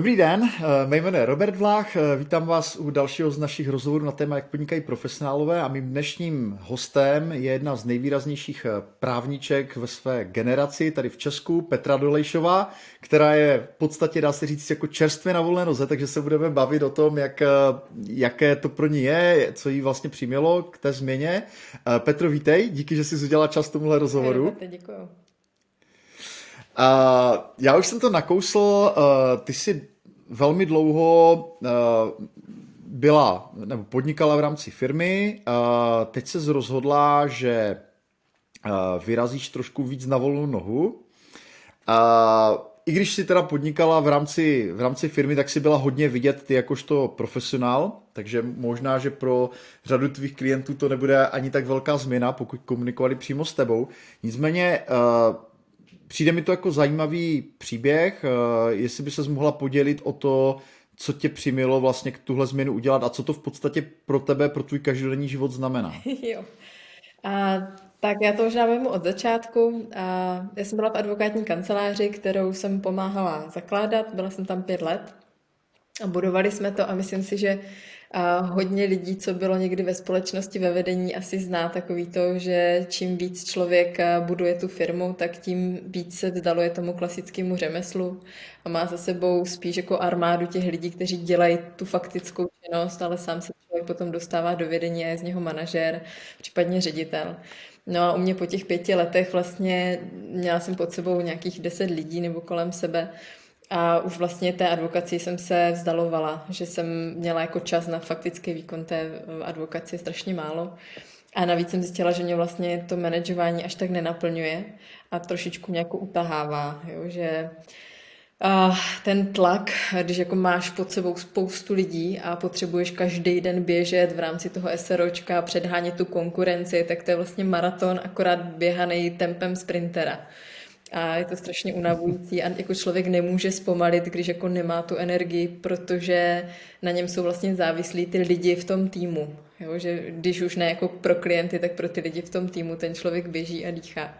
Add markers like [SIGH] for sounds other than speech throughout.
Dobrý den, eh, mé jméno je Robert Vlách, eh, vítám vás u dalšího z našich rozhovorů na téma, jak podnikají profesionálové a mým dnešním hostem je jedna z nejvýraznějších eh, právníček ve své generaci tady v Česku, Petra Dolejšová, která je v podstatě, dá se říct, jako čerstvě na volné noze, takže se budeme bavit o tom, jak, jaké to pro ní je, co jí vlastně přimělo k té změně. Petro, vítej, díky, že jsi udělala čas tomuhle rozhovoru. Děkuji. Uh, já už jsem to nakousl, uh, ty jsi velmi dlouho uh, byla, nebo podnikala v rámci firmy, uh, teď se rozhodla, že uh, vyrazíš trošku víc na volnou nohu. Uh, I když si teda podnikala v rámci, v rámci firmy, tak si byla hodně vidět ty jakožto profesionál, takže možná, že pro řadu tvých klientů to nebude ani tak velká změna, pokud komunikovali přímo s tebou. Nicméně uh, přijde mi to jako zajímavý příběh, eh, jestli by se mohla podělit o to, co tě přimělo vlastně k tuhle změnu udělat a co to v podstatě pro tebe, pro tvůj každodenní život znamená. [LAUGHS] jo. A, tak já to možná vemu od začátku. A, já jsem byla v advokátní kanceláři, kterou jsem pomáhala zakládat, byla jsem tam pět let a budovali jsme to a myslím si, že a hodně lidí, co bylo někdy ve společnosti ve vedení, asi zná takový to, že čím víc člověk buduje tu firmu, tak tím víc se vzdaluje tomu klasickému řemeslu a má za sebou spíš jako armádu těch lidí, kteří dělají tu faktickou činnost, ale sám se člověk potom dostává do vedení a je z něho manažer, případně ředitel. No a u mě po těch pěti letech vlastně měla jsem pod sebou nějakých deset lidí nebo kolem sebe, a už vlastně té advokaci jsem se vzdalovala, že jsem měla jako čas na faktický výkon té eh, advokaci strašně málo. A navíc jsem zjistila, že mě vlastně to manažování až tak nenaplňuje a trošičku mě jako utahává, jo, že a ten tlak, když jako máš pod sebou spoustu lidí a potřebuješ každý den běžet v rámci toho SROčka, předhánět tu konkurenci, tak to je vlastně maraton akorát běhaný tempem sprintera a je to strašně unavující a jako člověk nemůže zpomalit, když jako nemá tu energii, protože na něm jsou vlastně závislí ty lidi v tom týmu. Jo, že když už ne jako pro klienty, tak pro ty lidi v tom týmu ten člověk běží a dýchá.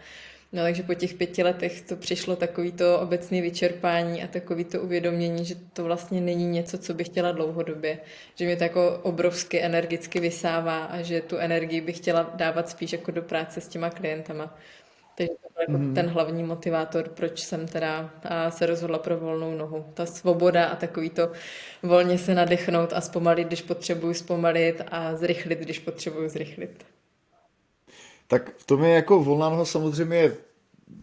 No takže po těch pěti letech to přišlo takový to obecné vyčerpání a takový to uvědomění, že to vlastně není něco, co bych chtěla dlouhodobě. Že mě to jako obrovsky energicky vysává a že tu energii bych chtěla dávat spíš jako do práce s těma klientama. Takže to byl jako mm. ten hlavní motivátor, proč jsem teda se rozhodla pro volnou nohu. Ta svoboda a takový to volně se nadechnout a zpomalit, když potřebuji zpomalit a zrychlit, když potřebuji zrychlit. Tak v tom je jako volná noha samozřejmě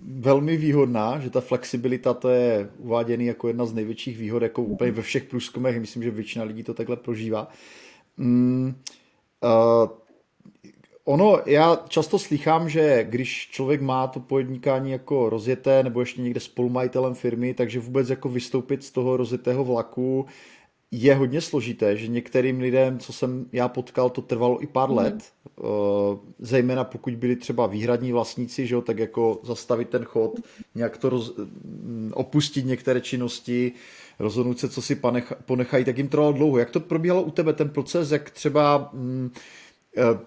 velmi výhodná, že ta flexibilita to je uváděný jako jedna z největších výhod, jako úplně ve všech průzkumech, myslím, že většina lidí to takhle prožívá. Mm, uh, Ono, já často slychám, že když člověk má to podnikání jako rozjeté nebo ještě někde spolumajitelem firmy, takže vůbec jako vystoupit z toho rozjetého vlaku je hodně složité, že některým lidem, co jsem já potkal, to trvalo i pár mm. let, uh, zejména pokud byli třeba výhradní vlastníci, že jo, tak jako zastavit ten chod, nějak to roz, mm, opustit některé činnosti, rozhodnout se, co si ponechají, tak jim trvalo dlouho. Jak to probíhalo u tebe, ten proces, jak třeba... Mm, Eh,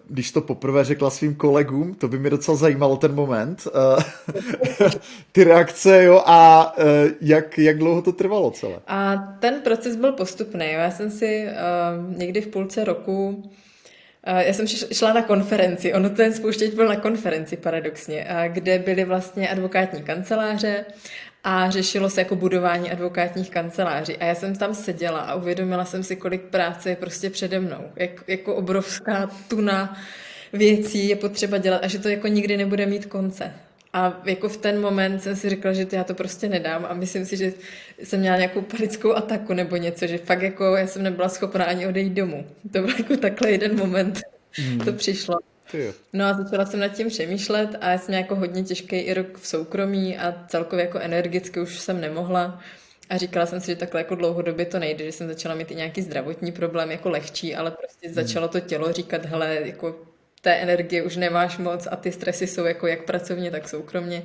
když to poprvé řekla svým kolegům, to by mě docela zajímalo ten moment, eh, [LAUGHS] ty reakce, jo, a eh, jak, jak dlouho to trvalo celé? A ten proces byl postupný, já jsem si někdy v půlce roku já jsem šla na konferenci, ono ten spouštěč byl na konferenci paradoxně, kde byly vlastně advokátní kanceláře a řešilo se jako budování advokátních kanceláří. A já jsem tam seděla a uvědomila jsem si, kolik práce je prostě přede mnou. Jak, jako obrovská tuna věcí je potřeba dělat a že to jako nikdy nebude mít konce. A jako v ten moment jsem si řekla, že to já to prostě nedám a myslím si, že jsem měla nějakou panickou ataku nebo něco, že fakt jako já jsem nebyla schopná ani odejít domů. To byl jako takhle jeden moment, hmm. to přišlo. No a začala jsem nad tím přemýšlet a já jsem jako hodně těžký i rok v soukromí a celkově jako energicky už jsem nemohla. A říkala jsem si, že takhle jako dlouhodobě to nejde, že jsem začala mít i nějaký zdravotní problém, jako lehčí, ale prostě hmm. začalo to tělo říkat, hele, jako té energie už nemáš moc a ty stresy jsou jako jak pracovně, tak soukromně.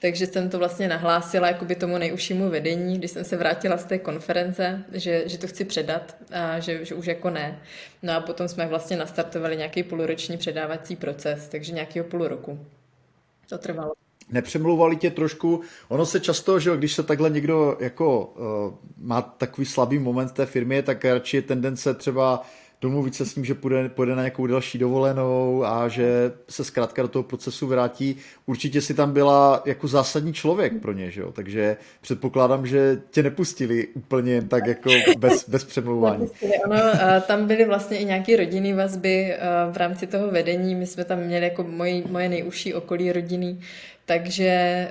Takže jsem to vlastně nahlásila jakoby tomu nejužšímu vedení, když jsem se vrátila z té konference, že, že to chci předat a že, že už jako ne. No a potom jsme vlastně nastartovali nějaký půlroční předávací proces, takže nějakého půl roku to trvalo. nepřemlouvali tě trošku, ono se často, že když se takhle někdo jako uh, má takový slabý moment té firmě, tak radši je tendence třeba domluvit se s ním, že půjde, půjde na nějakou další dovolenou a že se zkrátka do toho procesu vrátí. Určitě si tam byla jako zásadní člověk pro ně, že jo? takže předpokládám, že tě nepustili úplně jen tak jako bez, bez přemlouvání. Ono, tam byly vlastně i nějaké rodinné vazby v rámci toho vedení. My jsme tam měli jako moji, moje nejužší okolí rodiny, takže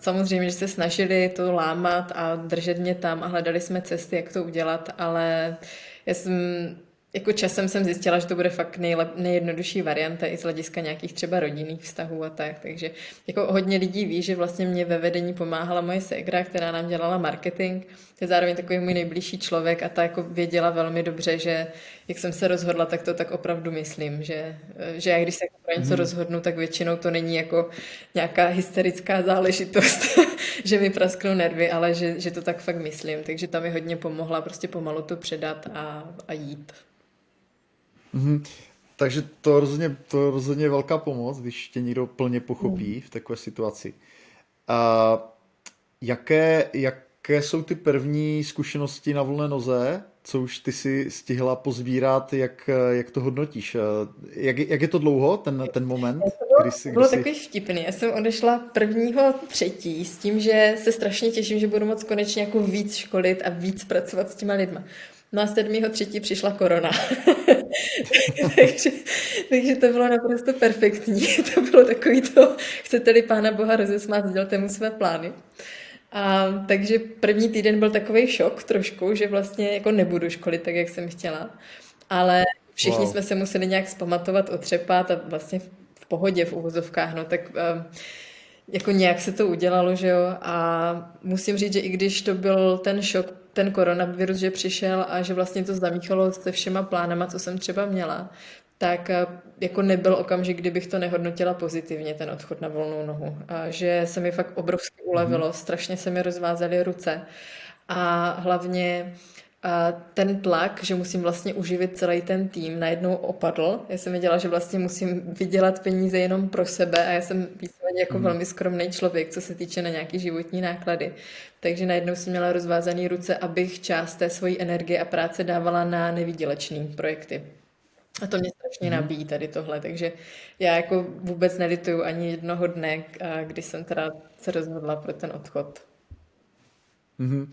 samozřejmě, že se snažili to lámat a držet mě tam a hledali jsme cesty, jak to udělat, ale já jsem jako časem jsem zjistila, že to bude fakt nejlep, nejjednodušší varianta i z hlediska nějakých třeba rodinných vztahů a tak. Takže jako hodně lidí ví, že vlastně mě ve vedení pomáhala moje segra, která nám dělala marketing. To je zároveň takový můj nejbližší člověk a ta jako věděla velmi dobře, že jak jsem se rozhodla, tak to tak opravdu myslím, že, že já když se jako pro něco hmm. rozhodnu, tak většinou to není jako nějaká hysterická záležitost, [LAUGHS] že mi prasknou nervy, ale že, že to tak fakt myslím. Takže tam mi hodně pomohla prostě pomalu to předat a, a jít. Mm-hmm. Takže to rozhodně, to rozhodně je velká pomoc, když tě někdo plně pochopí mm. v takové situaci. A jaké, jaké jsou ty první zkušenosti na volné noze, co už ty si stihla pozbírat, jak, jak to hodnotíš? Jak, jak je to dlouho, ten, ten moment? Kdy jsi, kdy bylo jsi... takový vtipný. Já jsem odešla prvního třetí s tím, že se strašně těším, že budu moc konečně jako víc školit a víc pracovat s těma lidma. No a sedmýho třetí přišla korona. [LAUGHS] [LAUGHS] takže, takže to bylo naprosto perfektní. [LAUGHS] to bylo takový to, chcete-li pána Boha rozesmát, sdělte mu své plány. A, takže první týden byl takový šok trošku, že vlastně jako nebudu školit tak, jak jsem chtěla. Ale všichni wow. jsme se museli nějak zpamatovat, otřepat a vlastně v pohodě v uvozovkách, no tak um, jako nějak se to udělalo, že jo, a musím říct, že i když to byl ten šok ten koronavirus, že přišel a že vlastně to zamíchalo se všema plánama, co jsem třeba měla, tak eh, jako nebyl okamžik, kdybych to nehodnotila pozitivně, ten odchod na volnou nohu. A že se mi fakt obrovsky ulevilo, mm-hmm. strašně se mi rozvázaly ruce. A hlavně ten tlak, že musím vlastně uživit celý ten tým, najednou opadl. Já jsem věděla, že vlastně musím vydělat peníze jenom pro sebe a já jsem víceméně jako mm. velmi skromný člověk, co se týče na nějaký životní náklady. Takže najednou jsem měla rozvázané ruce, abych část té své energie a práce dávala na nevýdělečné projekty. A to mě strašně mm. nabíjí tady tohle, takže já jako vůbec nelituju ani jednoho dne, kdy jsem teda se rozhodla pro ten odchod. Mm-hmm.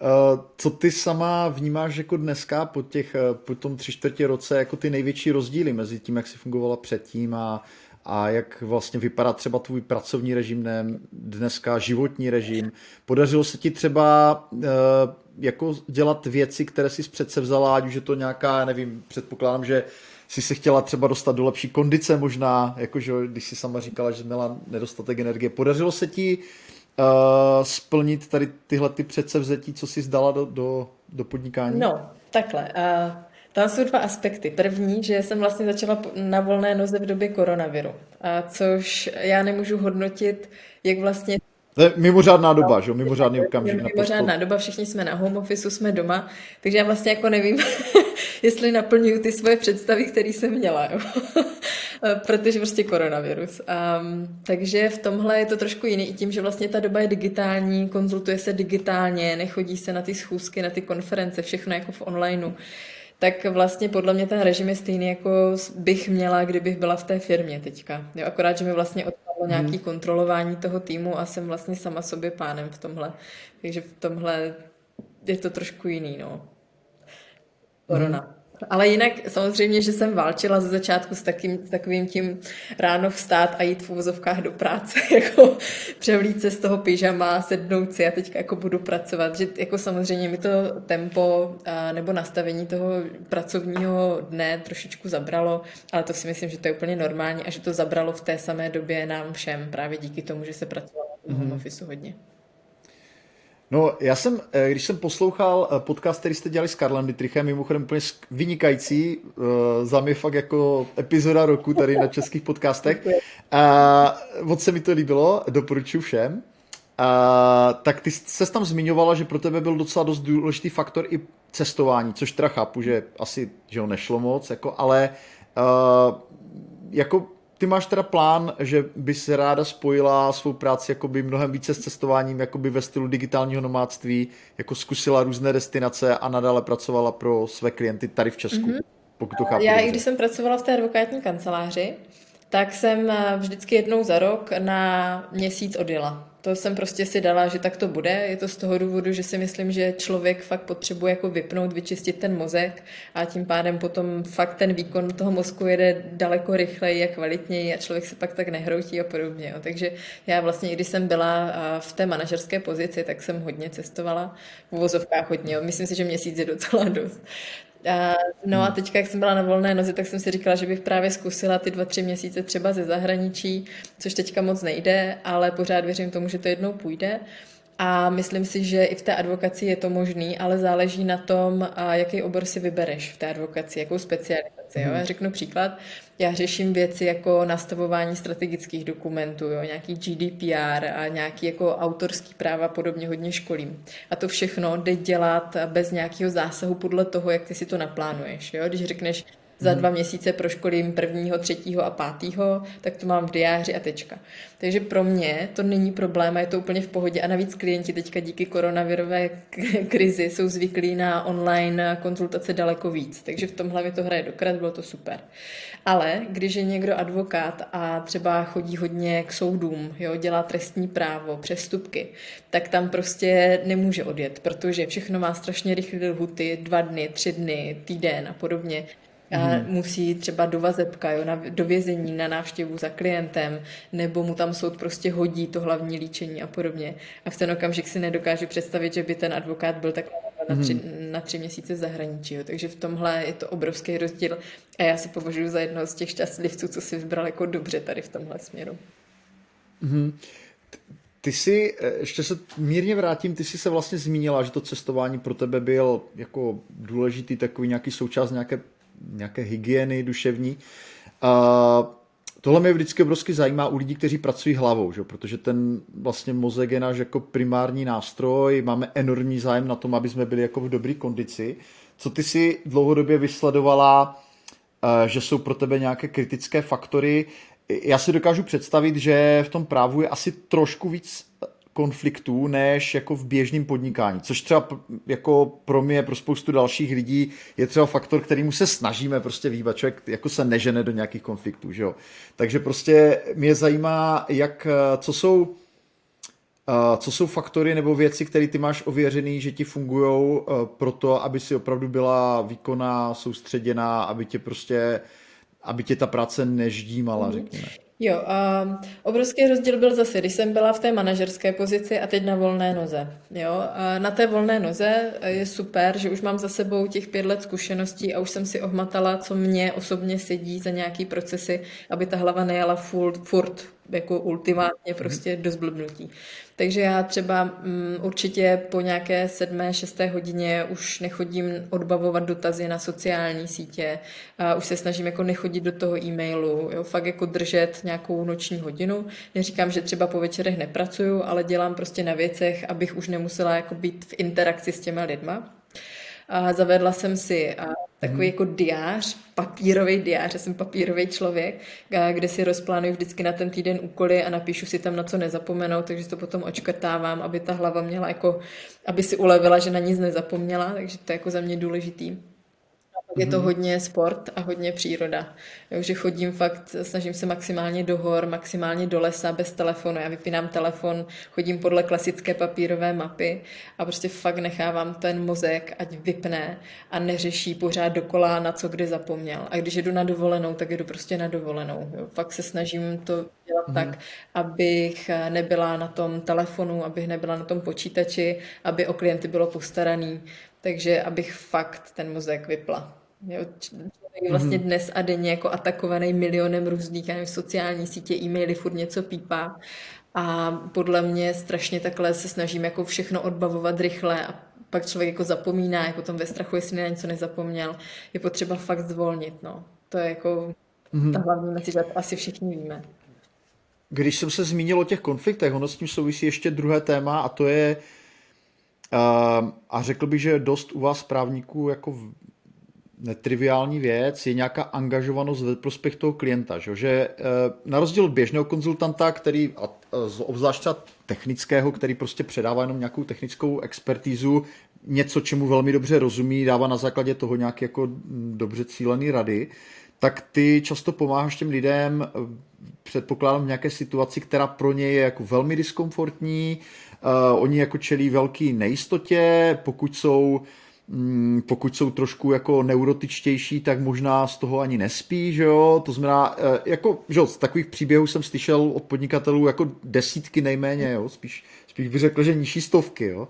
Eh, co ty sama vnímáš jako dneska po, těch, eh, po tom tři čtvrtě roce jako ty největší rozdíly mezi tím, jak jsi fungovala předtím a, a jak vlastně vypadá třeba tvůj pracovní režim dneska, životní režim. Podařilo se ti třeba uh, jako dělat věci, které jsi přece vzala, ať už je to nějaká, nevím, předpokládám, že jsi se chtěla třeba dostat do lepší kondice možná, jakože když jsi sama říkala, že měla nedostatek energie. Podařilo se ti uh, splnit tady tyhle ty předsevzetí, co si zdala do, do, do podnikání? No, takhle. Uh, tam jsou dva aspekty. První, že jsem vlastně začala na volné noze v době koronaviru, a což já nemůžu hodnotit, jak vlastně to je mimořádná doba, že Mimořádný okamžik. Mimořádná doba, všichni jsme na home office, jsme doma, takže já vlastně jako nevím, jestli naplňuju ty svoje představy, které jsem měla, jo. [LAUGHS] protože prostě koronavirus. Um, takže v tomhle je to trošku jiný i tím, že vlastně ta doba je digitální, konzultuje se digitálně, nechodí se na ty schůzky, na ty konference, všechno jako v onlineu tak vlastně podle mě ten režim je stejný, jako bych měla, kdybych byla v té firmě teďka. Jo, akorát, že mi vlastně odpadlo hmm. nějaké kontrolování toho týmu a jsem vlastně sama sobě pánem v tomhle. Takže v tomhle je to trošku jiný, no. Korona. Hmm. Ale jinak samozřejmě, že jsem válčila ze začátku s, takým, s takovým tím ráno vstát a jít v uvozovkách do práce, [LAUGHS] jako převlít se z toho pyžama, sednout si a teďka jako budu pracovat, že jako samozřejmě mi to tempo a, nebo nastavení toho pracovního dne trošičku zabralo, ale to si myslím, že to je úplně normální a že to zabralo v té samé době nám všem právě díky tomu, že se pracovalo v home mm-hmm. office hodně. No, já jsem, eh, když jsem poslouchal eh, podcast, který jste dělali s Karlem Dietrichem, mimochodem úplně vynikající, eh, za mě fakt jako epizoda roku tady na českých podcastech. A moc se mi to líbilo, doporučuji všem. A, tak ty se tam zmiňovala, že pro tebe byl docela dost důležitý faktor i cestování, což teda chápu, že asi že ho nešlo moc, jako, ale uh, jako ty máš teda plán, že bys se ráda spojila svou práci jakoby mnohem více s cestováním jakoby ve stylu digitálního nomádství, jako zkusila různé destinace a nadále pracovala pro své klienty tady v Česku, mm-hmm. pokud to chápu. Já, dobře. i když jsem pracovala v té advokátní kanceláři, tak jsem eh, vždycky jednou za rok na měsíc odjela to jsem prostě si dala, že tak to bude. Je to z toho důvodu, že si myslím, že člověk fakt potřebuje jako vypnout, vyčistit ten mozek a tím pádem potom fakt ten výkon toho mozku jede daleko rychleji a kvalitněji a člověk se pak tak nehroutí a podobně. Takže já vlastně, když jsem byla v té manažerské pozici, tak jsem hodně cestovala. V uvozovkách hodně. Myslím si, že měsíc je docela dost. A, no a hmm. teďka, jak jsem byla na volné noze, tak jsem si říkala, že bych právě zkusila ty dva, tři měsíce třeba ze zahraničí, což teďka moc nejde, ale pořád věřím tomu, že to jednou půjde. A myslím si, že i v té advokaci je to možný, ale záleží na tom, jaký obor si vybereš v té advokaci, jakou specializaci. Jo? Já řeknu příklad. Já řeším věci jako nastavování strategických dokumentů, jo? nějaký GDPR a nějaký jako autorský práva podobně hodně školím. A to všechno jde dělat bez nějakého zásahu podle toho, jak ty si to naplánuješ. Jo? Když řekneš, za dva měsíce proškolím prvního, třetího a pátého, tak to mám v diáři a tečka. Takže pro mě to není problém a je to úplně v pohodě. A navíc klienti teďka díky koronavirové krizi jsou zvyklí na online konzultace daleko víc. Takže v tomhle mi to hraje dokrat, bylo to super. Ale když je někdo advokát a třeba chodí hodně k soudům, jo, dělá trestní právo, přestupky, tak tam prostě nemůže odjet, protože všechno má strašně rychlé lhuty, dva dny, tři dny, týden a podobně mm. musí třeba do vazebka, jo, na, do vězení na návštěvu za klientem, nebo mu tam soud prostě hodí to hlavní líčení a podobně. A v ten okamžik si nedokážu představit, že by ten advokát byl tak na tři, mm. na tři měsíce v zahraničí. Jo. Takže v tomhle je to obrovský rozdíl a já se považuji za jednoho z těch šťastlivců, co si vybral jako dobře tady v tomhle směru. Mm. Ty si, eh, ještě se mírně vrátím, ty jsi se vlastně zmínila, že to cestování pro tebe byl jako důležitý takový nějaký součást nějaké nějaké hygieny duševní. A tohle mě vždycky obrovsky zajímá u lidí, kteří pracují hlavou, že? protože ten vlastně mozek je náš jako primární nástroj, máme enormní zájem na tom, aby jsme byli jako v dobré kondici. Co ty si dlouhodobě vysledovala, eh, že jsou pro tebe nějaké kritické faktory? Já si dokážu představit, že v tom právu je asi trošku víc konfliktů než jako v běžném podnikání, což třeba jako pro mě, pro spoustu dalších lidí je třeba faktor, kterýmu se snažíme prostě výbat. Člověk jako se nežene do nějakých konfliktů, že jo. Takže prostě mě zajímá, jak, co jsou co jsou faktory nebo věci, které ty máš ověřený, že ti fungují pro to, aby si opravdu byla výkonná, soustředěná, aby tě prostě, aby tě ta práce neždímala, mhm. řekněme. Jo, a obrovský rozdíl byl zase, když jsem byla v té manažerské pozici a teď na volné noze. Jo, a na té volné noze je super, že už mám za sebou těch pět let zkušeností a už jsem si ohmatala, co mě osobně sedí za nějaký procesy, aby ta hlava nejela furt, furt jako ultimátně prostě do zblbnutí. Takže já třeba um, určitě po nějaké sedmé, šesté hodině už nechodím odbavovat dotazy na sociální sítě, a už se snažím jako nechodit do toho e-mailu, jo, fakt jako držet nějakou noční hodinu. Neříkám, že třeba po večerech nepracuju, ale dělám prostě na věcech, abych už nemusela jako být v interakci s těma lidma. A zavedla jsem si takový jako diář, papírový diář, já jsem papírový člověk, kde si rozplánuju vždycky na ten týden úkoly a napíšu si tam, na co nezapomenout, takže to potom očkrtávám, aby ta hlava měla jako, aby si ulevila, že na nic nezapomněla, takže to je jako za mě důležitý je to mhm. hodně sport a hodně příroda. Jo, že chodím fakt, snažím se maximálně do hor, maximálně do lesa bez telefonu. Já vypínám telefon, chodím podle klasické papírové mapy a prostě fakt nechávám ten mozek, ať vypne a neřeší pořád dokola, na co kdy zapomněl. A když jdu na dovolenou, tak jdu prostě na dovolenou. Jo. Fakt se snažím to dělat mm. tak, abych nebyla na tom telefonu, abych nebyla na tom počítači, aby o klienty bylo postaraný. Takže abych fakt ten mozek vypla. Jo, je vlastně mhm. dnes a denně jako atakovaný milionem různých nevím, sociální sítě, e-maily, furt něco pípá. A podle mě strašně takhle se snažím jako všechno odbavovat rychle a pak člověk jako zapomíná, jako tom ve strachu, jestli na něco nezapomněl. Je potřeba fakt zvolnit, no. To je jako mm-hmm. ta hlavní message, asi všichni víme. Když jsem se zmínil o těch konfliktech, ono s tím souvisí ještě druhé téma a to je, uh, a řekl bych, že dost u vás právníků jako netriviální věc je nějaká angažovanost ve prospěch toho klienta. Že, že na rozdíl od běžného konzultanta, který, obzvlášť třeba technického, který prostě předává jenom nějakou technickou expertízu, něco, čemu velmi dobře rozumí, dává na základě toho nějaké jako dobře cílené rady, tak ty často pomáháš těm lidem, předpokládám, v nějaké situaci, která pro ně je jako velmi diskomfortní, uh, oni jako čelí velký nejistotě, pokud jsou mm, pokud jsou trošku jako neurotičtější, tak možná z toho ani nespí, že jo, to znamená, eh, jako, že jo, z takových příběhů jsem slyšel od podnikatelů jako desítky nejméně, jo, spíš, spíš bych řekl, že nižší stovky, jo.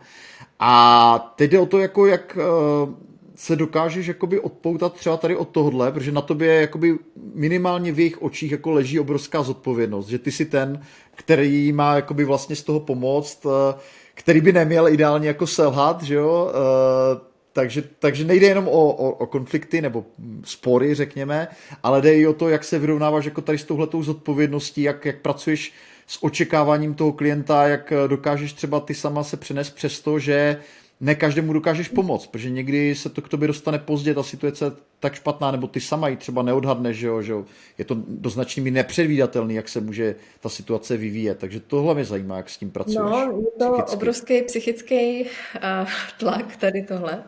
A teď jde o to, jako jak uh, se dokážeš jakoby odpoutat třeba tady od tohohle, protože na tobě jakoby minimálně v jejich očích jako leží obrovská zodpovědnost, že ty si ten, který má jakoby vlastně z toho pomoct, eh, který by neměl ideálně jako selhat, že jo, eh, takže, takže nejde jenom o, o, o konflikty nebo spory, řekněme, ale jde i o to, jak se vyrovnáváš jako tady s touhletou zodpovědností, jak, jak pracuješ s očekáváním toho klienta, jak dokážeš třeba ty sama se přenést přes to, že ne každému dokážeš pomoct, protože někdy se to k tobě dostane pozdě, ta situace je tak špatná, nebo ty sama ji třeba neodhadneš, že jo, že jo. Je to do značný nepředvídatelný, jak se může ta situace vyvíjet, takže tohle mě zajímá, jak s tím pracuješ. No, je to psychicky. obrovský psychický uh, tlak tady tohle.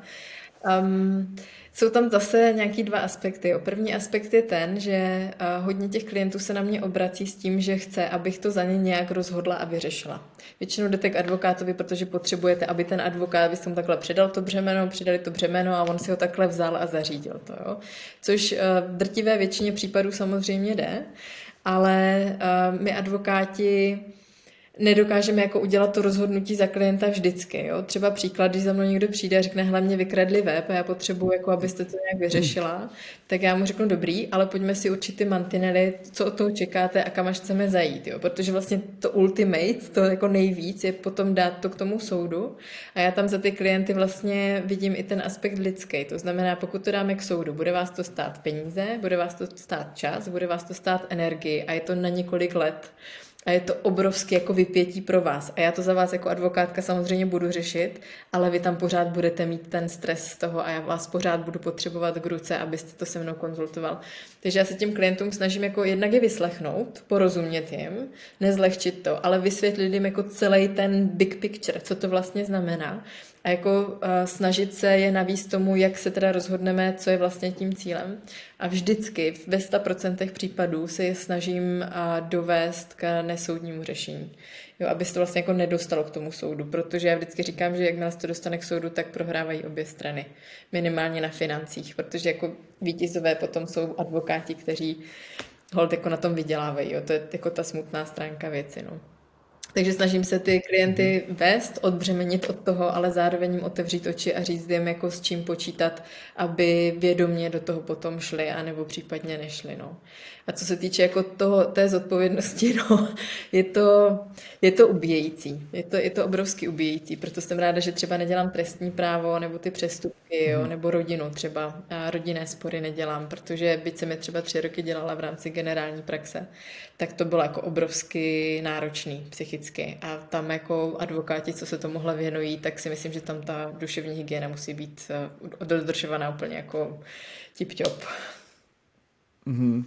Um, jsou tam zase nějaký dva aspekty. O první aspekt je ten, že uh, hodně těch klientů se na mě obrací s tím, že chce, abych to za ně nějak rozhodla a vyřešila. Většinou jdete k advokátovi, protože potřebujete, aby ten advokát, byste mu takhle předal to břemeno, přidali to břemeno a on si ho takhle vzal a zařídil to. Jo? Což uh, v drtivé většině případů samozřejmě jde, ale uh, my advokáti nedokážeme jako udělat to rozhodnutí za klienta vždycky. Jo? Třeba příklad, když za mnou někdo přijde a řekne, hlavně vykradli web a já potřebuji, jako abyste to nějak vyřešila, tak já mu řeknu, dobrý, ale pojďme si určit ty mantinely, co od toho čekáte a kam až chceme zajít. Jo? Protože vlastně to ultimate, to jako nejvíc, je potom dát to k tomu soudu a já tam za ty klienty vlastně vidím i ten aspekt lidský. To znamená, pokud to dáme k soudu, bude vás to stát peníze, bude vás to stát čas, bude vás to stát energii a je to na několik let a je to obrovské jako vypětí pro vás. A já to za vás jako advokátka samozřejmě budu řešit, ale vy tam pořád budete mít ten stres z toho a já vás pořád budu potřebovat k ruce, abyste to se mnou konzultoval. Takže já se těm klientům snažím jako jednak je vyslechnout, porozumět jim, nezlehčit to, ale vysvětlit jim jako celý ten big picture, co to vlastně znamená a jako uh, snažit se je navíc tomu, jak se teda rozhodneme, co je vlastně tím cílem. A vždycky ve 100% případů se je snažím uh, dovést k nesoudnímu řešení. Jo, aby se to vlastně jako nedostalo k tomu soudu, protože já vždycky říkám, že jakmile se to dostane k soudu, tak prohrávají obě strany. Minimálně na financích, protože jako vítězové potom jsou advokáti, kteří hold jako na tom vydělávají. Jo. To je jako ta smutná stránka věci. No. Takže snažím se ty klienty mhm. vést, odbřemenit od toho, ale zároveň jim otevřít oči a říct jim, jako s čím počítat, aby vědomě do toho potom šli, anebo případně nešli. No. A co se týče jako toho, té zodpovědnosti, [LAUGHS] no, je, to, je to ubíjející. Je to, je to obrovsky ubíjející. Proto jsem ráda, že třeba nedělám trestní právo nebo ty přestupky, jo, mhm. nebo rodinu třeba. A rodinné spory nedělám, protože byť jsem je třeba tři roky dělala v rámci generální praxe, tak to bylo jako obrovsky náročný psychicky. A tam jako advokáti, co se tomuhle věnují, tak si myslím, že tam ta duševní hygiena musí být eh, dodržovaná úplně jako tip-top. Mm-hmm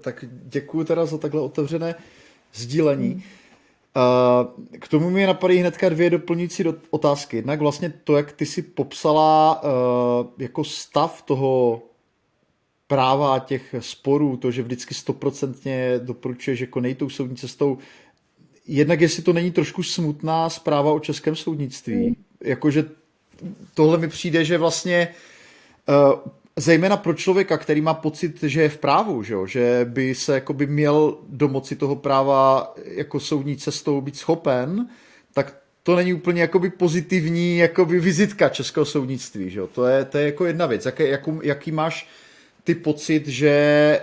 tak děkuji teda za takhle otevřené sdílení. Hmm. K tomu mi napadají hnedka dvě doplňující otázky. Jednak vlastně to, jak ty si popsala jako stav toho práva těch sporů, to, že vždycky stoprocentně doporučuje, že konej tou soudní cestou. Jednak jestli to není trošku smutná zpráva o českém soudnictví. Hmm. Jakože tohle mi přijde, že vlastně zejména pro člověka, který má pocit, že je v právu, že, jo? že by se jakoby měl domoci toho práva jako soudní cestou být schopen, tak to není úplně jakoby pozitivní jakoby vizitka českého soudnictví. Že jo? To, je, to je jako jedna věc. Jaký, jaký, jaký máš ty pocit, že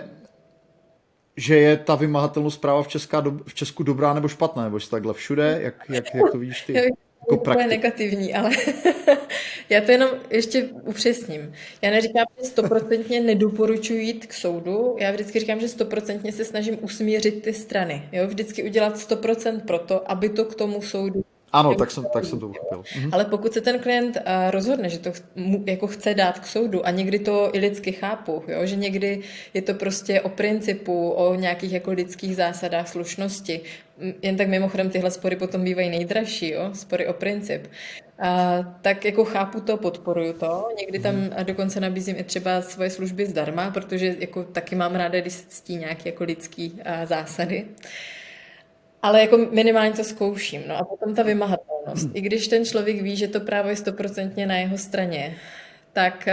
že je ta vymahatelnost práva v, Česká, v Česku dobrá nebo špatná, nebo takhle všude, jak, jak, jak to vidíš ty? [LAUGHS] jako úplně negativní, ale [LAUGHS] já to jenom ještě upřesním. Já neříkám, že stoprocentně nedoporučuji jít k soudu, já vždycky říkám, že stoprocentně se snažím usmířit ty strany. Jo? Vždycky udělat 100% pro to, aby to k tomu soudu Ano, tak jsem, tak jsem to uchopil. Mhm. Ale pokud se ten klient uh, rozhodne, že to mu, jako chce dát k soudu a někdy to i lidsky chápu, jo, že někdy je to prostě o principu, o nějakých jako lidských zásadách slušnosti. Jen tak mimochodem tyhle spory potom bývají nejdražší, jo, spory o princip. A, tak jako chápu to, podporuju to. Někdy tam mhm. dokonce nabízím i třeba svoje služby zdarma, protože jako taky mám ráda, když se ctí nějaké jako lidský a, zásady. Ale jako minimálně to zkouším. No a potom ta vymahatelnost. I když ten člověk ví, že to právo je stoprocentně na jeho straně, tak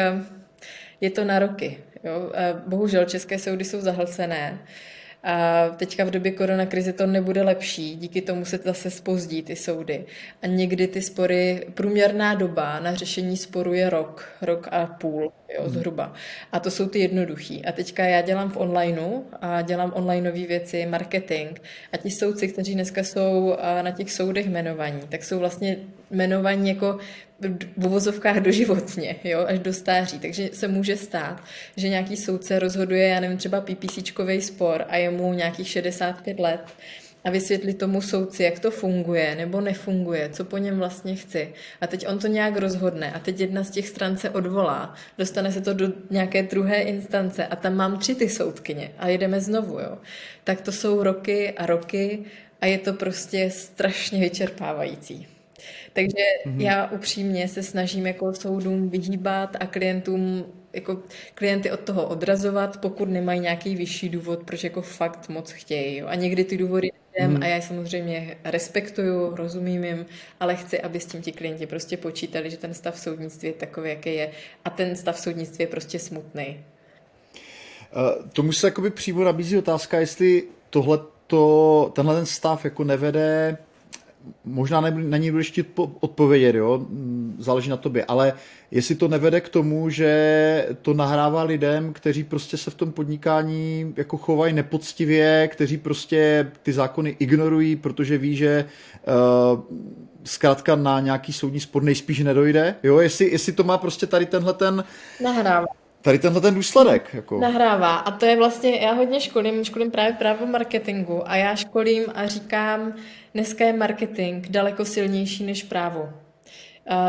je to na roky. Jo? Bohužel české soudy jsou zahlcené. A teďka v době koronakrize to nebude lepší, díky tomu se zase spozdí ty soudy. A někdy ty spory, průměrná doba na řešení sporu je rok, rok a půl, jo, hmm. zhruba. A to jsou ty jednoduchý. A teďka já dělám v onlineu a dělám onlineové věci, marketing. A ti soudci, kteří dneska jsou na těch soudech jmenovaní, tak jsou vlastně jmenovaní jako v uvozovkách doživotně, jo, až do stáří. Takže se může stát, že nějaký soudce rozhoduje, já nevím, třeba PPCčkový spor a je mu nějakých 65 let a vysvětlit tomu soudci, jak to funguje nebo nefunguje, co po něm vlastně chci. A teď on to nějak rozhodne a teď jedna z těch stran se odvolá, dostane se to do nějaké druhé instance a tam mám tři ty soudkyně a jedeme znovu, jo. Tak to jsou roky a roky a je to prostě strašně vyčerpávající. Takže mm-hmm. já upřímně se snažím jako soudům vyhýbat a klientům jako klienty od toho odrazovat, pokud nemají nějaký vyšší důvod, proč jako fakt moc chtějí. Jo. A někdy ty důvody jdem mm. a já je samozřejmě respektuju, rozumím jim, ale chci, aby s tím ti klienti prostě počítali, že ten stav soudnictví je takový, jaký je a ten stav soudnictví je prostě smutný. Uh, tomu se jakoby přímo nabízí otázka, jestli tohle to, tenhle ten stav jako nevede možná ne, na ní budeš chtít odpovědět, jo? Záleží na tobě, ale jestli to nevede k tomu, že to nahrává lidem, kteří prostě se v tom podnikání jako chovají nepoctivě, kteří prostě ty zákony ignorují, protože ví, že uh, zkrátka na nějaký soudní spor nejspíš nedojde, jo? Jestli, jestli to má prostě tady tenhle ten... Nahrává tady tenhle ten důsledek. Jako. Nahrává. A to je vlastně, já hodně školím, školím právě právo marketingu a já školím a říkám, dneska je marketing daleko silnější než právo.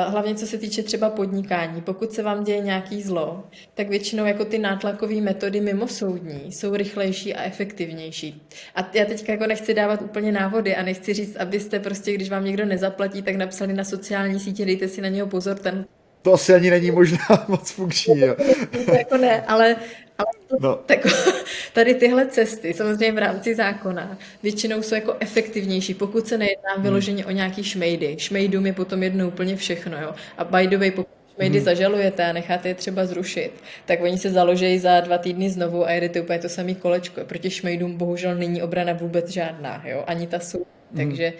Hlavně co se týče třeba podnikání. Pokud se vám děje nějaký zlo, tak většinou jako ty nátlakové metody mimosoudní jsou rychlejší a efektivnější. A já teď jako nechci dávat úplně návody a nechci říct, abyste prostě, když vám někdo nezaplatí, tak napsali na sociální sítě, dejte si na něho pozor, ten to asi ani není možná [LAUGHS] moc funkční. Jo. [LAUGHS] jako ne, ale, ale to, no. tak, [LAUGHS] tady tyhle cesty, samozřejmě v rámci zákona, většinou jsou jako efektivnější, pokud se nejedná hmm. vyloženě o nějaký šmejdy. Šmejdům je potom jedno úplně všechno. Jo. A by the way, pokud šmejdy hmm. zažalujete a necháte je třeba zrušit, tak oni se založejí za dva týdny znovu a jedete úplně to samé kolečko. Proti šmejdům bohužel není obrana vůbec žádná, jo? ani ta jsou. Hmm. Takže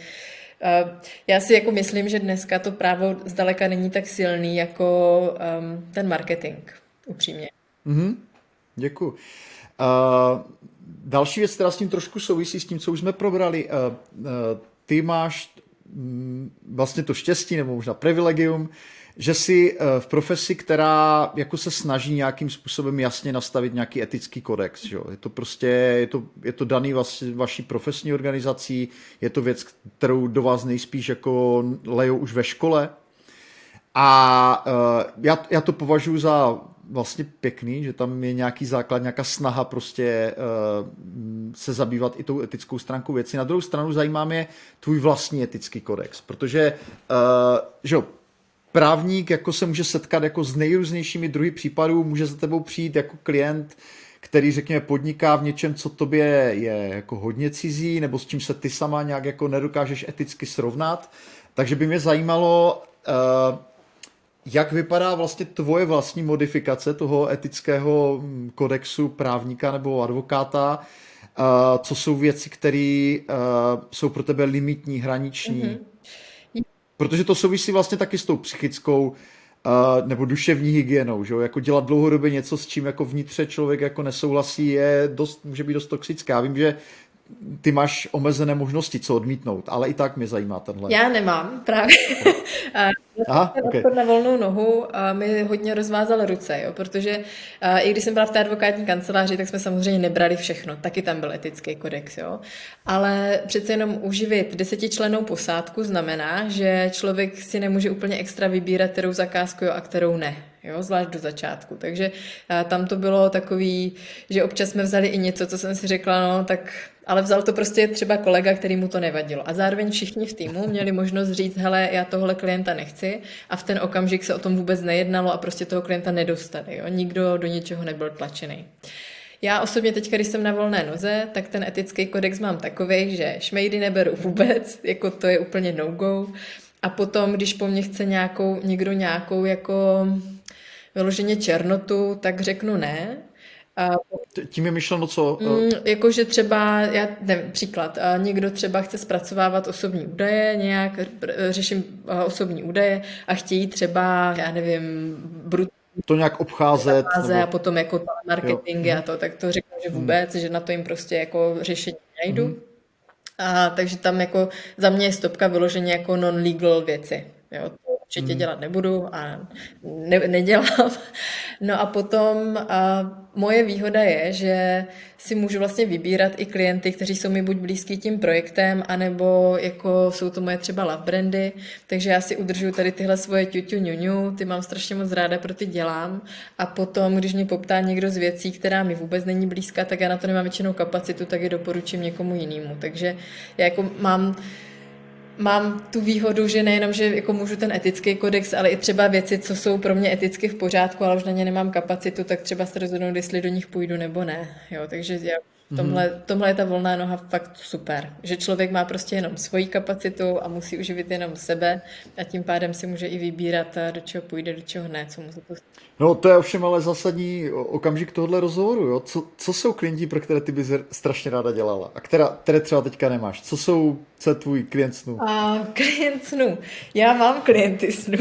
já si jako myslím, že dneska to právo zdaleka není tak silný jako um, ten marketing, upřímně. Mm-hmm. Děkuji. Uh, další věc, která s tím trošku souvisí s tím, co už jsme probrali. Uh, uh, ty máš um, vlastně to štěstí, nebo možná privilegium, že jsi eh, v profesi, která jako se snaží nějakým způsobem jasně nastavit nějaký etický kodex. Že? Je to prostě, je to, je to daný vaši, vaší profesní organizací, je to věc, kterou do vás nejspíš jako lejou už ve škole. A uh, já, já to považuji za vlastně pěkný, že tam je nějaký základ, nějaká snaha prostě uh, se zabývat i tou etickou stránkou věci. Na druhou stranu zajímá mě tvůj vlastní etický kodex, protože uh, že jo, právník jako se může setkat jako s nejrůznějšími druhy případů, může za tebou přijít jako klient, který řekněme podniká v něčem, co tobě je jako hodně cizí, nebo s čím se ty sama nějak jako nedokážeš eticky srovnat. Takže by mě zajímalo, uh, jak vypadá vlastně tvoje vlastní modifikace toho etického hm, kodexu právníka nebo advokáta, uh, co jsou věci, které uh, jsou pro tebe limitní, hraniční, mm-hmm. Protože to souvisí vlastně taky s tou psychickou uh, nebo duševní hygienou, že jo? Jako dělat dlouhodobě něco, s čím jako vnitře člověk jako nesouhlasí, je dost, může být dost toxické. Já vím, že ty máš omezené možnosti, co odmítnout, ale i tak mě zajímá tenhle. Já nemám právě. [LAUGHS] Aha, okay. na volnou nohu a mi hodně rozvázal ruce, jo, protože a, i když jsem byla v té advokátní kanceláři, tak jsme samozřejmě nebrali všechno, taky tam byl etický kodex, jo. Ale přece jenom uživit desetičlenou posádku znamená, že člověk si nemůže úplně extra vybírat, kterou zakázku jo, a kterou ne, jo, zvlášť do začátku. Takže a, tam to bylo takový, že občas jsme vzali i něco, co jsem si řekla, no tak ale vzal to prostě třeba kolega, který mu to nevadilo. A zároveň všichni v týmu měli možnost říct, hele, já tohle klienta nechci a v ten okamžik se o tom vůbec nejednalo a prostě toho klienta nedostali. Jo? Nikdo do něčeho nebyl tlačený. Já osobně teď, když jsem na volné noze, tak ten etický kodex mám takový, že šmejdy neberu vůbec, [LAUGHS] jako to je úplně no-go. A potom, když po mně chce nějakou, někdo nějakou jako vyloženě černotu, tak řeknu ne. A tím je myšleno co? Mm, jakože třeba, já nevím, příklad, a někdo třeba chce zpracovávat osobní údaje, nějak řeším osobní údaje a chtějí třeba, já nevím, brut to nějak obcházet. Nebo... A potom jako marketing a to, tak to řeknu, že hmm. vůbec, hmm. že na to jim prostě jako řešení najdu. Hmm. A, takže tam jako za mě je stopka vyloženě jako non-legal věci. Jo, to určitě hmm. dělat nebudu a ne, nedělám. [LAUGHS] No a potom a moje výhoda je, že si můžu vlastně vybírat i klienty, kteří jsou mi buď blízký tím projektem, anebo jako jsou to moje třeba love brandy, takže já si udržuju tady tyhle svoje ťuťu ňuňu, ty mám strašně moc ráda, pro ty dělám a potom, když mě poptá někdo z věcí, která mi vůbec není blízká, tak já na to nemám většinou kapacitu, tak je doporučím někomu jinému. Takže já jako mám mám tu výhodu, že nejenom, že jako můžu ten etický kodex, ale i třeba věci, co jsou pro mě eticky v pořádku, ale už na ně nemám kapacitu, tak třeba se rozhodnout, jestli do nich půjdu nebo ne. Jo, takže já Tomhle, tomhle je ta volná noha fakt super, že člověk má prostě jenom svoji kapacitu a musí uživit jenom sebe a tím pádem si může i vybírat, do čeho půjde, do čeho ne, co mu to No to je ovšem ale zásadní okamžik tohohle rozhovoru, jo? Co, co jsou klienti, pro které ty bys strašně ráda dělala a která, které třeba teďka nemáš? Co jsou, co je tvůj klient snů? A [LAUGHS] klient snů. Já mám klienty snů.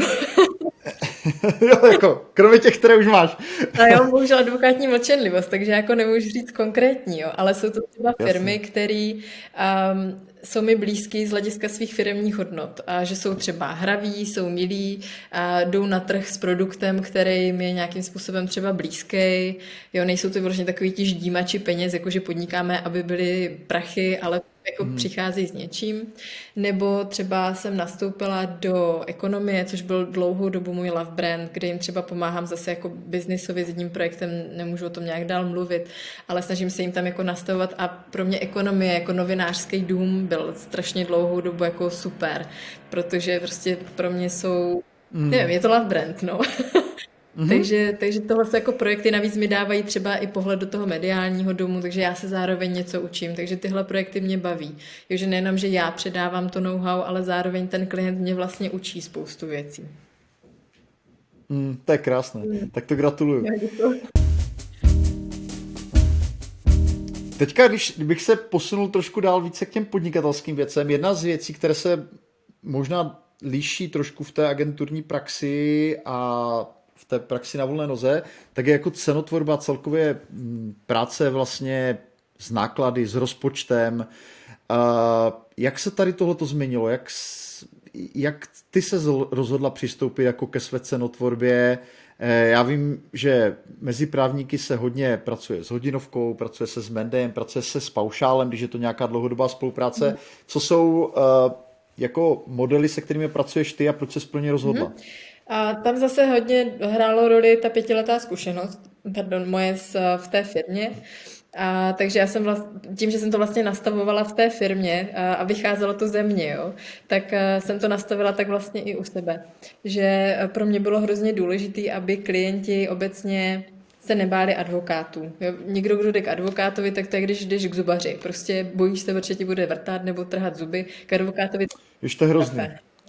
[LAUGHS] jo, jako, kromě těch, které už máš. a já mám bohužel advokátní mlčenlivost, takže jako nemůžu říct konkrétní, jo, ale jsou to třeba firmy, které um, jsou mi blízký z hlediska svých firmních hodnot a že jsou třeba hraví, jsou milí, a jdou na trh s produktem, který jim je nějakým způsobem třeba blízký. Jo, nejsou to vlastně takový ti ždímači peněz, jakože podnikáme, aby byly prachy, ale jako hmm. přichází s něčím. Nebo třeba jsem nastoupila do ekonomie, což byl dlouhou dobu můj love brand, kde jim třeba pomáhám zase jako biznisově s jedním projektem, nemůžu o tom nějak dál mluvit, ale snažím se jim tam jako nastavovat a pro mě ekonomie jako novinářský dům byl strašně dlouhou dobu jako super, protože prostě pro mě jsou, hmm. nevím, je to love brand, no. Mm-hmm. [LAUGHS] Takže, takže tohle jako projekty navíc mi dávají třeba i pohled do toho mediálního domu, takže já se zároveň něco učím, takže tyhle projekty mě baví. Takže nejenom, že já předávám to know-how, ale zároveň ten klient mě vlastně učí spoustu věcí. Mm, to je krásné, mm. tak to gratuluju. Teďka, když bych se posunul trošku dál více k těm podnikatelským věcem, jedna z věcí, které se možná liší trošku v té agenturní praxi a v té praxi na volné noze, tak je jako cenotvorba celkově mm, práce vlastně s náklady, s rozpočtem. Jak se tady tohleto změnilo? Jak, jak ty se rozhodla přistoupit jako ke své cenotvorbě? E, já vím, že mezi právníky se hodně pracuje s hodinovkou, pracuje se s Mendem, pracuje se s paušálem, když je to nějaká dlouhodobá spolupráce. Mm. Co jsou e, jako modely, se kterými pracuješ ty a proč se plně rozhodla? Mm. A tam zase hodně hrálo roli ta pětiletá zkušenost, pardon, moje v té firmě. A, takže já jsem vlast, tím, že jsem to vlastně nastavovala v té firmě a, a vycházelo to ze mě, jo, tak a, jsem to nastavila tak vlastně i u sebe. Že pro mě bylo hrozně důležité, aby klienti obecně se nebáli advokátů. Jo, někdo, kdo jde k advokátovi, tak to je, když jdeš k zubaři. Prostě bojíš se, že ti bude vrtat nebo trhat zuby. K advokátovi... Víš, to je hrozný.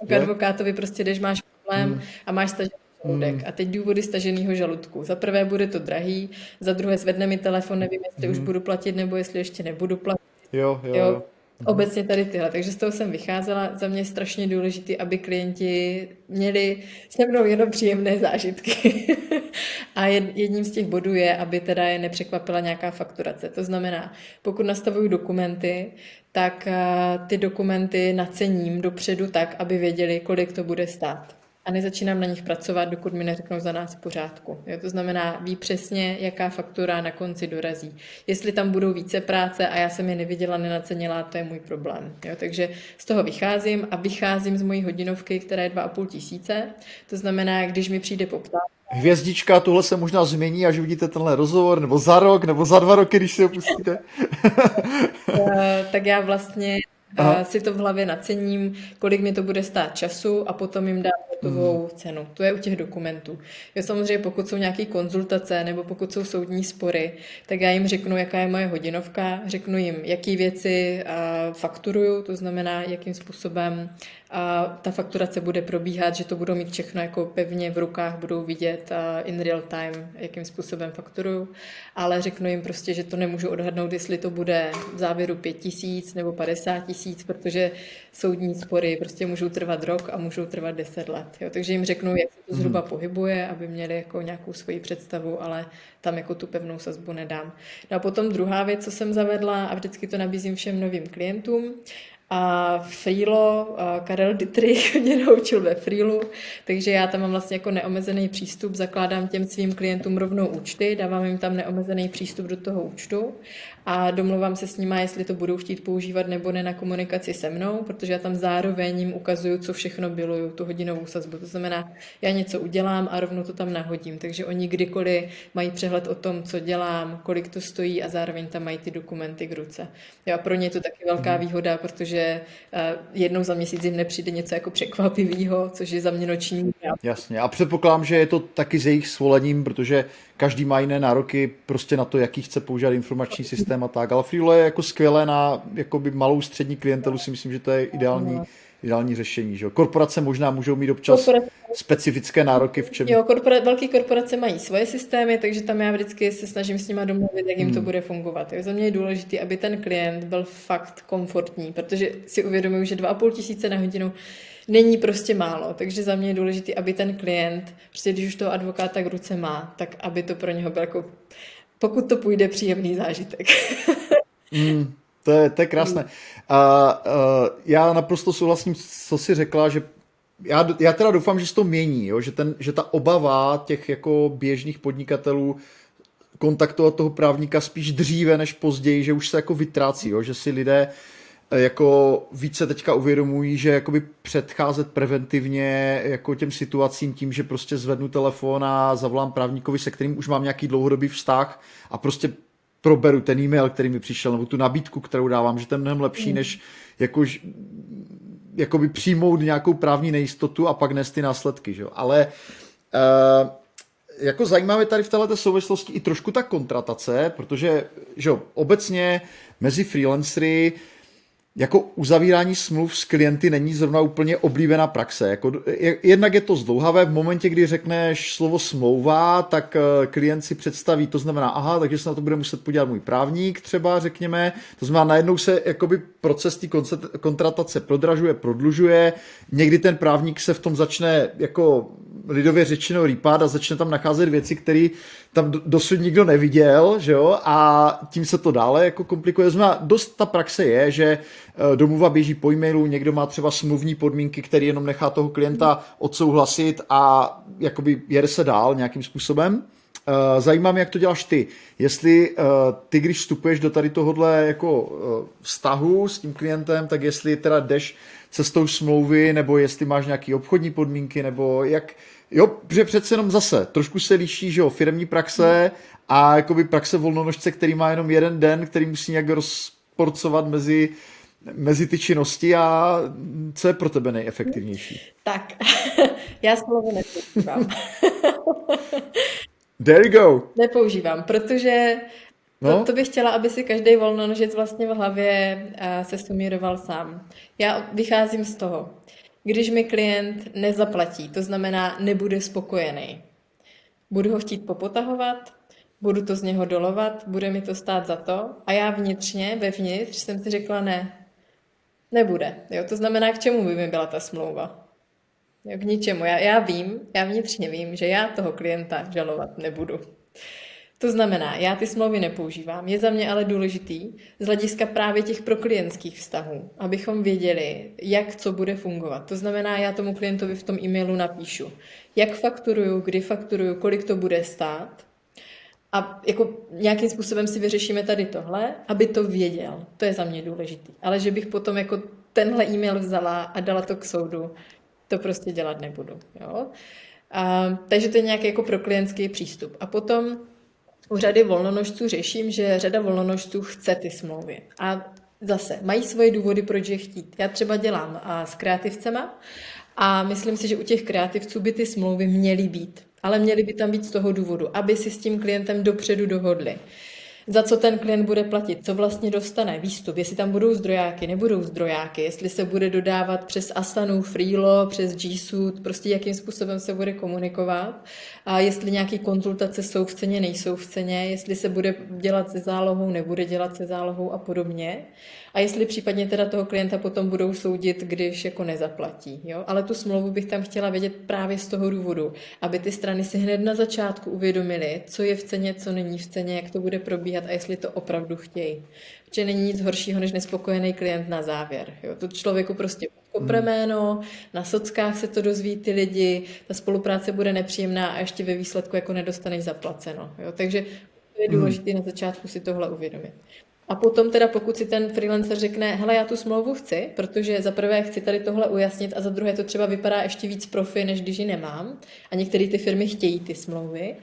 K advokátovi prostě jdeš, máš problém hmm. a máš stažený žaludek. Hmm. A teď důvody staženého žaludku. Za prvé bude to drahý, za druhé zvedne mi telefon, nevím, jestli hmm. už budu platit nebo jestli ještě nebudu platit. Jo, jo. jo. Obecně tady tyhle, takže z toho jsem vycházela. Za mě je strašně důležité, aby klienti měli se mnou jenom příjemné zážitky. [LAUGHS] a jedním z těch bodů je, aby teda je nepřekvapila nějaká fakturace. To znamená, pokud nastavuju dokumenty, tak eh, ty dokumenty nacením dopředu tak, aby věděli, kolik to bude stát a nezačínám na nich pracovat, dokud mi neřeknou za nás v pořádku. Jo, to znamená, ví přesně, jaká faktura na konci dorazí. Jestli tam budou více práce a já jsem je neviděla, nenacenila, to je můj problém. Jo, takže z toho vycházím a vycházím z mojí hodinovky, která je 2,5 tisíce. To znamená, když mi přijde poptávka, Hvězdička, tohle se možná změní, až uvidíte tenhle rozhovor, nebo za rok, nebo za dva roky, když si ho pustíte. [LAUGHS] Eh, tak já vlastně Aha. si to v hlavě nacením, kolik mi to bude stát času a potom jim dám hotovou mm. cenu. To je u těch dokumentů. Jo, samozřejmě pokud jsou nějaké konzultace nebo pokud jsou soudní spory, tak já jim řeknu, jaká je moje hodinovka, řeknu jim, jaký věci uh, fakturuju, to znamená, jakým způsobem a ta fakturace bude probíhat, že to budou mít všechno jako pevně v rukách, budou vidět in real time, jakým způsobem fakturuju, ale řeknu jim prostě, že to nemůžu odhadnout, jestli to bude v závěru 5 tisíc nebo 50 tisíc, protože soudní spory prostě můžou trvat rok a můžou trvat 10 let. Jo. Takže jim řeknu, jak se to zhruba hmm. pohybuje, aby měli jako nějakou svoji představu, ale tam jako tu pevnou sazbu nedám. No a potom druhá věc, co jsem zavedla a vždycky to nabízím všem novým klientům, a Freelo, a Karel Dietrich [LAUGHS] mě naučil ve Freelu, takže já tam mám vlastně jako neomezený přístup, zakládám těm svým klientům rovnou účty, dávám jim tam neomezený přístup do toho účtu a domluvám se s nima, jestli to budou chtít používat nebo ne na komunikaci se mnou, protože já tam zároveň jim ukazuju, co všechno bylo, tu hodinovou sazbu. To znamená, já něco udělám a rovnou to tam nahodím, takže oni kdykoliv mají přehled o tom, co dělám, kolik to stojí a zároveň tam mají ty dokumenty k ruce. Jo, a pro ně je to taky velká mhm. výhoda, protože uh, jednou za měsíc jim nepřijde něco jako překvapivého, což je za mě noční. Jasně, a předpokládám, že je to taky s jejich svolením, protože každý má jiné nároky prostě na to, jaký chce používat informační systém a tak, ale Freelo je jako skvělé na jakoby malou střední klientelu, si myslím, že to je ideální, no. Ideální řešení. Že? Korporace možná můžou mít občas korporace. specifické nároky v čem. Jo, korpora, velké korporace mají svoje systémy, takže tam já vždycky se snažím s nimi domluvit, jak jim hmm. to bude fungovat. Jo, za mě je důležité, aby ten klient byl fakt komfortní, protože si uvědomuju, že 2,5 tisíce na hodinu není prostě málo. Takže za mě je důležité, aby ten klient, prostě když už toho advokáta k ruce má, tak aby to pro něho byl jako, pokud to půjde, příjemný zážitek. mm, to, je, to je krásné. A, a já naprosto souhlasím, co jsi řekla, že já, já teda doufám, že se to mění, jo? Že, ten, že ta obava těch jako běžných podnikatelů kontaktovat toho právníka spíš dříve než později, že už se jako vytrácí, jo? že si lidé uh, jako více teďka uvědomují, že jakoby předcházet preventivně jako těm situacím tím, že prostě zvednu telefon a zavolám právníkovi, se kterým už mám nějaký dlouhodobý vztah a prostě proberu ten e-mail, který mi přišel, nebo tu nabídku, kterou dávám, že to je mnohem lepší, mm. než jakož, jakoby přijmout nějakou právní nejistotu a pak nést ty následky, že? ale uh, jako zajímavé tady v této souvislosti i trošku ta kontratace, protože že obecně mezi freelancery jako uzavírání smluv s klienty není zrovna úplně oblíbená praxe. Jako, jednak je to zdlouhavé, v momentě, kdy řekneš slovo smlouva, tak eh, klient si představí, to znamená, aha, takže se na to bude muset podívat můj právník třeba, řekněme. To znamená, najednou se jakoby proces té kontratace prodražuje, prodlužuje, někdy ten právník se v tom začne jako lidově řečeno rýpát a začne tam nacházet věci, které tam dosud nikdo neviděl, že jo, a tím se to dále jako komplikuje. Znamená, dost ta praxe je, že domluva běží po e-mailu, někdo má třeba smluvní podmínky, které jenom nechá toho klienta odsouhlasit a jakoby jede se dál nějakým způsobem. Eh, zajímá mě, jak to děláš ty. Jestli uh, ty, když vstupuješ do tady tohohle jako uh, vztahu s tím klientem, tak jestli teda jdeš cestou smlouvy, nebo jestli máš nějaké obchodní podmínky, nebo jak, jo, protože přece jenom zase, trošku se liší, že jo, firmní praxe a jakoby praxe volnonožce, který má jenom jeden den, který musí nějak rozporcovat mezi mezi ty činnosti a co je pro tebe nejefektivnější? Tak, [LAUGHS] já slovo nepoužívám. [LAUGHS] There you go. Nepoužívám, protože No. To, to bych chtěla, aby si každý volnonožec vlastně v hlavě uh, se sumíroval sám. Já vycházím z toho, když mi klient nezaplatí, to znamená nebude spokojený, budu ho chtít popotahovat, budu to z něho dolovat, bude mi to stát za to a já vnitřně, vevnitř jsem si řekla ne, Nebude. Jo, to znamená, k čemu by mi byla ta smlouva? Jo, k ničemu. Já, já vím, já vnitřně vím, že já toho klienta žalovat nebudu. To znamená, já ty smlouvy nepoužívám. Je za mě ale důležitý z hlediska právě těch proklientských vztahů, abychom věděli, jak co bude fungovat. To znamená, já tomu klientovi v tom e-mailu napíšu, jak fakturuju, kdy fakturuju, kolik to bude stát, a jako nějakým způsobem si vyřešíme tady tohle, aby to věděl. To je za mě důležitý. Ale že bych potom jako tenhle e-mail vzala a dala to k soudu, to prostě dělat nebudu. Jo? A, takže to je nějaký jako pro klientský přístup. A potom u řady volnonožců řeším, že řada volnonožců chce ty smlouvy. A zase mají svoje důvody, proč je chtít. Já třeba dělám a s kreativcema a myslím si, že u těch kreativců by ty smlouvy měly být. Ale měly by tam být z toho důvodu, aby si s tím klientem dopředu dohodli za co ten klient bude platit, co vlastně dostane, výstup, jestli tam budou zdrojáky, nebudou zdrojáky, jestli se bude dodávat přes Asanu, Freelo, přes G Suite, prostě jakým způsobem se bude komunikovat a jestli nějaké konzultace jsou v ceně, nejsou v ceně, jestli se bude dělat se zálohou, nebude dělat se zálohou a podobně. A jestli případně teda toho klienta potom budou soudit, když jako nezaplatí. Jo? Ale tu smlouvu bych tam chtěla vědět právě z toho důvodu, aby ty strany si hned na začátku uvědomily, co je v ceně, co není v ceně, jak to bude probíhat a jestli to opravdu chtějí. Protože není nic horšího, než nespokojený klient na závěr. Jo? To člověku prostě kopremeno, hmm. na sockách se to dozví ty lidi, ta spolupráce bude nepříjemná a ještě ve výsledku jako nedostaneš zaplaceno. Jo? Takže je hmm. důležité hmm. na začátku si tohle uvědomit. A potom teda, pokud si ten freelancer řekne, hele, já tu smlouvu chci, protože za prvé chci tady tohle ujasnit a za druhé to třeba vypadá ještě víc profi, než když ji nemám a některé ty firmy chtějí ty smlouvy,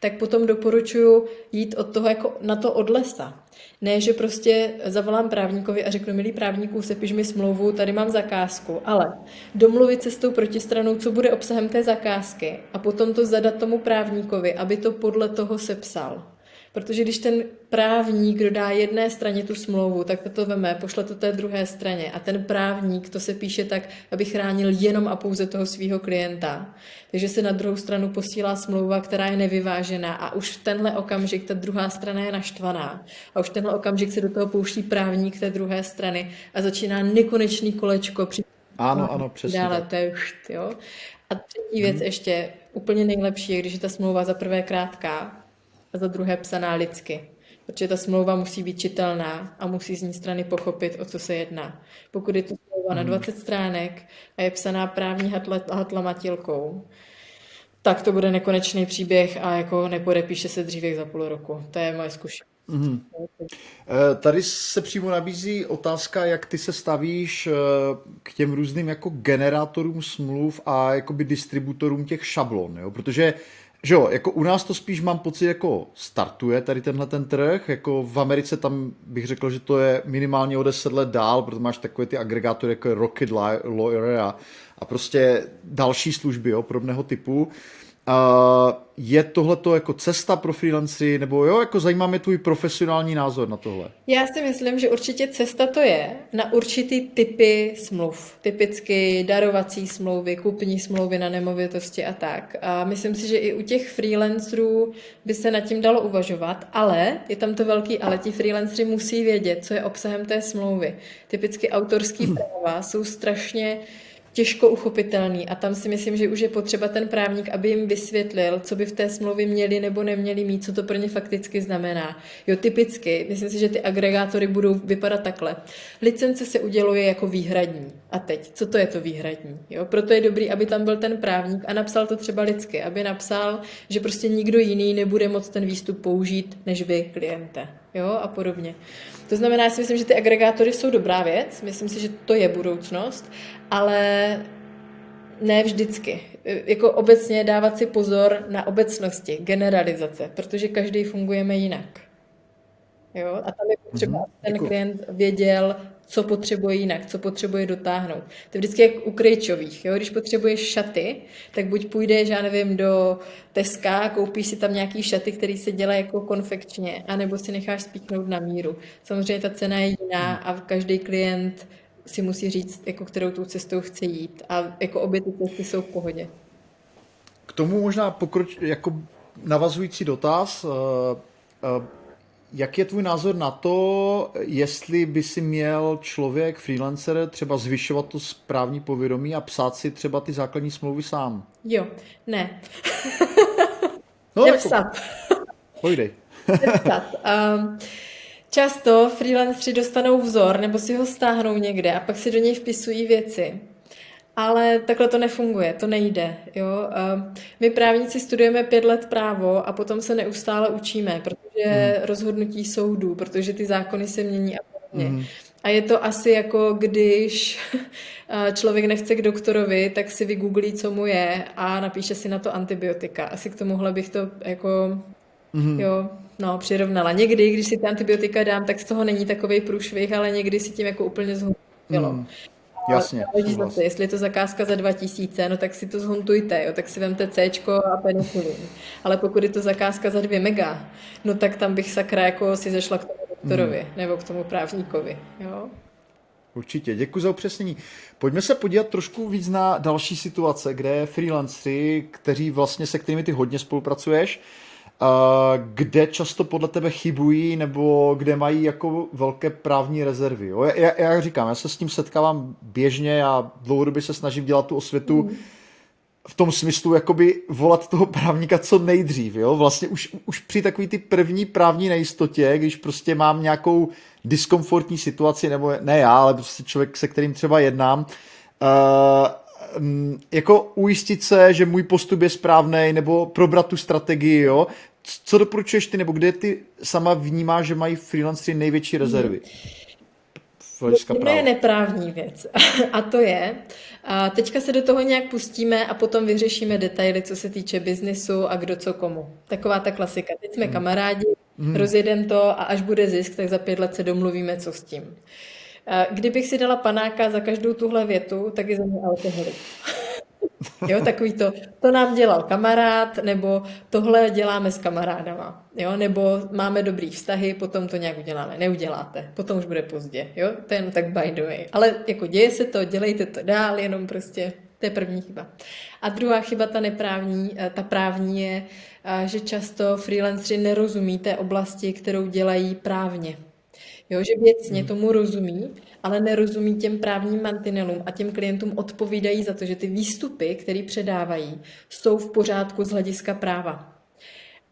tak potom doporučuji jít od toho jako na to od lesa. Ne, že prostě zavolám právníkovi a řeknu, milý právníků, sepiš mi smlouvu, tady mám zakázku, ale domluvit se s tou protistranou, co bude obsahem té zakázky a potom to zadat tomu právníkovi, aby to podle toho sepsal. Protože když ten právník dodá jedné straně tu smlouvu, tak to to veme, pošle to té druhé straně. A ten právník to se píše tak, aby chránil jenom a pouze toho svého klienta. Takže se na druhou stranu posílá smlouva, která je nevyvážená a už v tenhle okamžik ta druhá strana je naštvaná. A už v tenhle okamžik se do toho pouští právník té druhé strany a začíná nekonečný kolečko. Při... Ano, ano, přesně. Dále tak. to je jo. A třetí věc hmm. ještě, úplně nejlepší je, když je ta smlouva za prvé krátká, a za druhé psaná lidsky. Protože ta smlouva musí být čitelná a musí z ní strany pochopit, o co se jedná. Pokud je to smlouva na 20 hmm. stránek a je psaná právní hatlamatilkou, tak to bude nekonečný příběh a jako nepodepíše se dříve za půl roku. To je moje zkušenost. Mm-hmm. Tady se přímo nabízí otázka, jak ty se stavíš eh, k těm různým jako generátorům smluv a jakoby distributorům těch šablon, jo? protože že jo, jako u nás to spíš mám pocit jako startuje tady tenhle ten trh, jako v Americe tam bych řekl, že to je minimálně o 10 let dál, protože máš takové ty agregátory jako Rocket Lawyer a, a prostě další služby jo, podobného typu. Uh, je tohle jako cesta pro freelancery, nebo jo, jako zajímá mě tvůj profesionální názor na tohle? Já si myslím, že určitě cesta to je na určitý typy smluv. Typicky darovací smlouvy, kupní smlouvy na nemovitosti a tak. A myslím si, že i u těch freelancerů by se nad tím dalo uvažovat, ale je tam to velký ale. Ti freelancery musí vědět, co je obsahem té smlouvy. Typicky autorský [CLEARS THROAT] práva jsou strašně těžko uchopitelný a tam si myslím, že už je potřeba ten právník, aby jim vysvětlil, co by v té smlouvě měli nebo neměli mít, co to pro ně fakticky znamená. Jo, typicky, myslím si, že ty agregátory budou vypadat takhle. Licence se uděluje jako výhradní. A teď, co to je to výhradní? Jo, proto je dobrý, aby tam byl ten právník a napsal to třeba lidsky, aby napsal, že prostě nikdo jiný nebude moct ten výstup použít, než vy, kliente. Jo, a podobně. To znamená, já si myslím, že ty agregátory jsou dobrá věc, myslím si, že to je budoucnost, ale ne vždycky. Jako obecně dávat si pozor na obecnosti, generalizace, protože každý fungujeme jinak. Jo? A tam je potřeba, mm-hmm. ten klient věděl, co potřebuje jinak, co potřebuje dotáhnout. To je vždycky jak u krejčových. Jo? Když potřebuješ šaty, tak buď půjdeš, já nevím, do Teska koupíš si tam nějaký šaty, který se dělá jako konfekčně, anebo si necháš spíknout na míru. Samozřejmě ta cena je jiná a každý klient si musí říct, jako kterou tou cestou chce jít. A jako obě ty cesty jsou v pohodě. K tomu možná pokroč, jako navazující dotaz. Uh, uh, jak je tvůj názor na to, jestli by si měl člověk, freelancer, třeba zvyšovat to správní povědomí a psát si třeba ty základní smlouvy sám? Jo, ne. [LAUGHS] No, Nepsat. Jako, pojdej. [LAUGHS] Nepsat. Um, často freelanceri dostanou vzor nebo si ho stáhnou někde a pak si do něj vpisují věci. Ale takhle to nefunguje, to nejde. Jo? My právníci studujeme pět let právo a potom se neustále učíme, protože mm. rozhodnutí soudů, protože ty zákony se mění a podobně. Mm. A je to asi jako když [LAUGHS] člověk nechce k doktorovi, tak si vygooglí, co mu je a napíše si na to antibiotika. Asi k tomuhle bych to jako mm. jo, no, přirovnala. Někdy, když si ty antibiotika dám, tak z toho není takový průšvih, ale někdy si tím jako úplně zhubilo. Mm. Jasně. zase, jestli je to zakázka za 2000, no tak si to zhuntujte, jo, tak si vemte C a penicilin. Ale pokud je to zakázka za 2 mega, no tak tam bych sakra jako si zašla k tomu doktorovi hmm. nebo k tomu právníkovi. Jo? Určitě, děkuji za upřesnění. Pojďme se podívat trošku víc na další situace, kde freelanceri, kteří vlastně se kterými ty hodně spolupracuješ, kde často podle tebe chybují nebo kde mají jako velké právní rezervy. Jo? Já, já říkám, já se s tím setkávám běžně a dlouhodobě se snažím dělat tu osvětu mm. v tom smyslu jakoby volat toho právníka co nejdřív. Jo? Vlastně už, už při takový ty první právní nejistotě, když prostě mám nějakou diskomfortní situaci, nebo ne já, ale prostě člověk, se kterým třeba jednám, uh, jako ujistit se, že můj postup je správný, nebo probrat tu strategii, jo, co doporučuješ ty, nebo kde ty sama vnímáš, že mají freelanceri největší rezervy? To je neprávní věc. [LAUGHS] A to je, a teďka se do toho nějak pustíme a potom vyřešíme detaily, co se týče biznisu a kdo co komu. Taková ta klasika. Teď jsme hmm. kamarádi, hmm. rozjedem to a až bude zisk, tak za pět let se domluvíme, co s tím. Kdybych si dala panáka za každou tuhle větu, tak je za mě alkoholik. [LAUGHS] Jo, takový to, to nám dělal kamarád, nebo tohle děláme s kamarádama, jo, nebo máme dobrý vztahy, potom to nějak uděláme. Neuděláte, potom už bude pozdě, jo, to je jen tak by the way. Ale jako děje se to, dělejte to dál, jenom prostě to je první chyba. A druhá chyba, ta neprávní, eh, ta právní je, eh, že často freelanceri nerozumí té oblasti, kterou dělají právně. Jo, že věcně hmm. tomu rozumí, ale nerozumí těm právním mantinelům a těm klientům odpovídají za to, že ty výstupy, které předávají, jsou v pořádku z hlediska práva.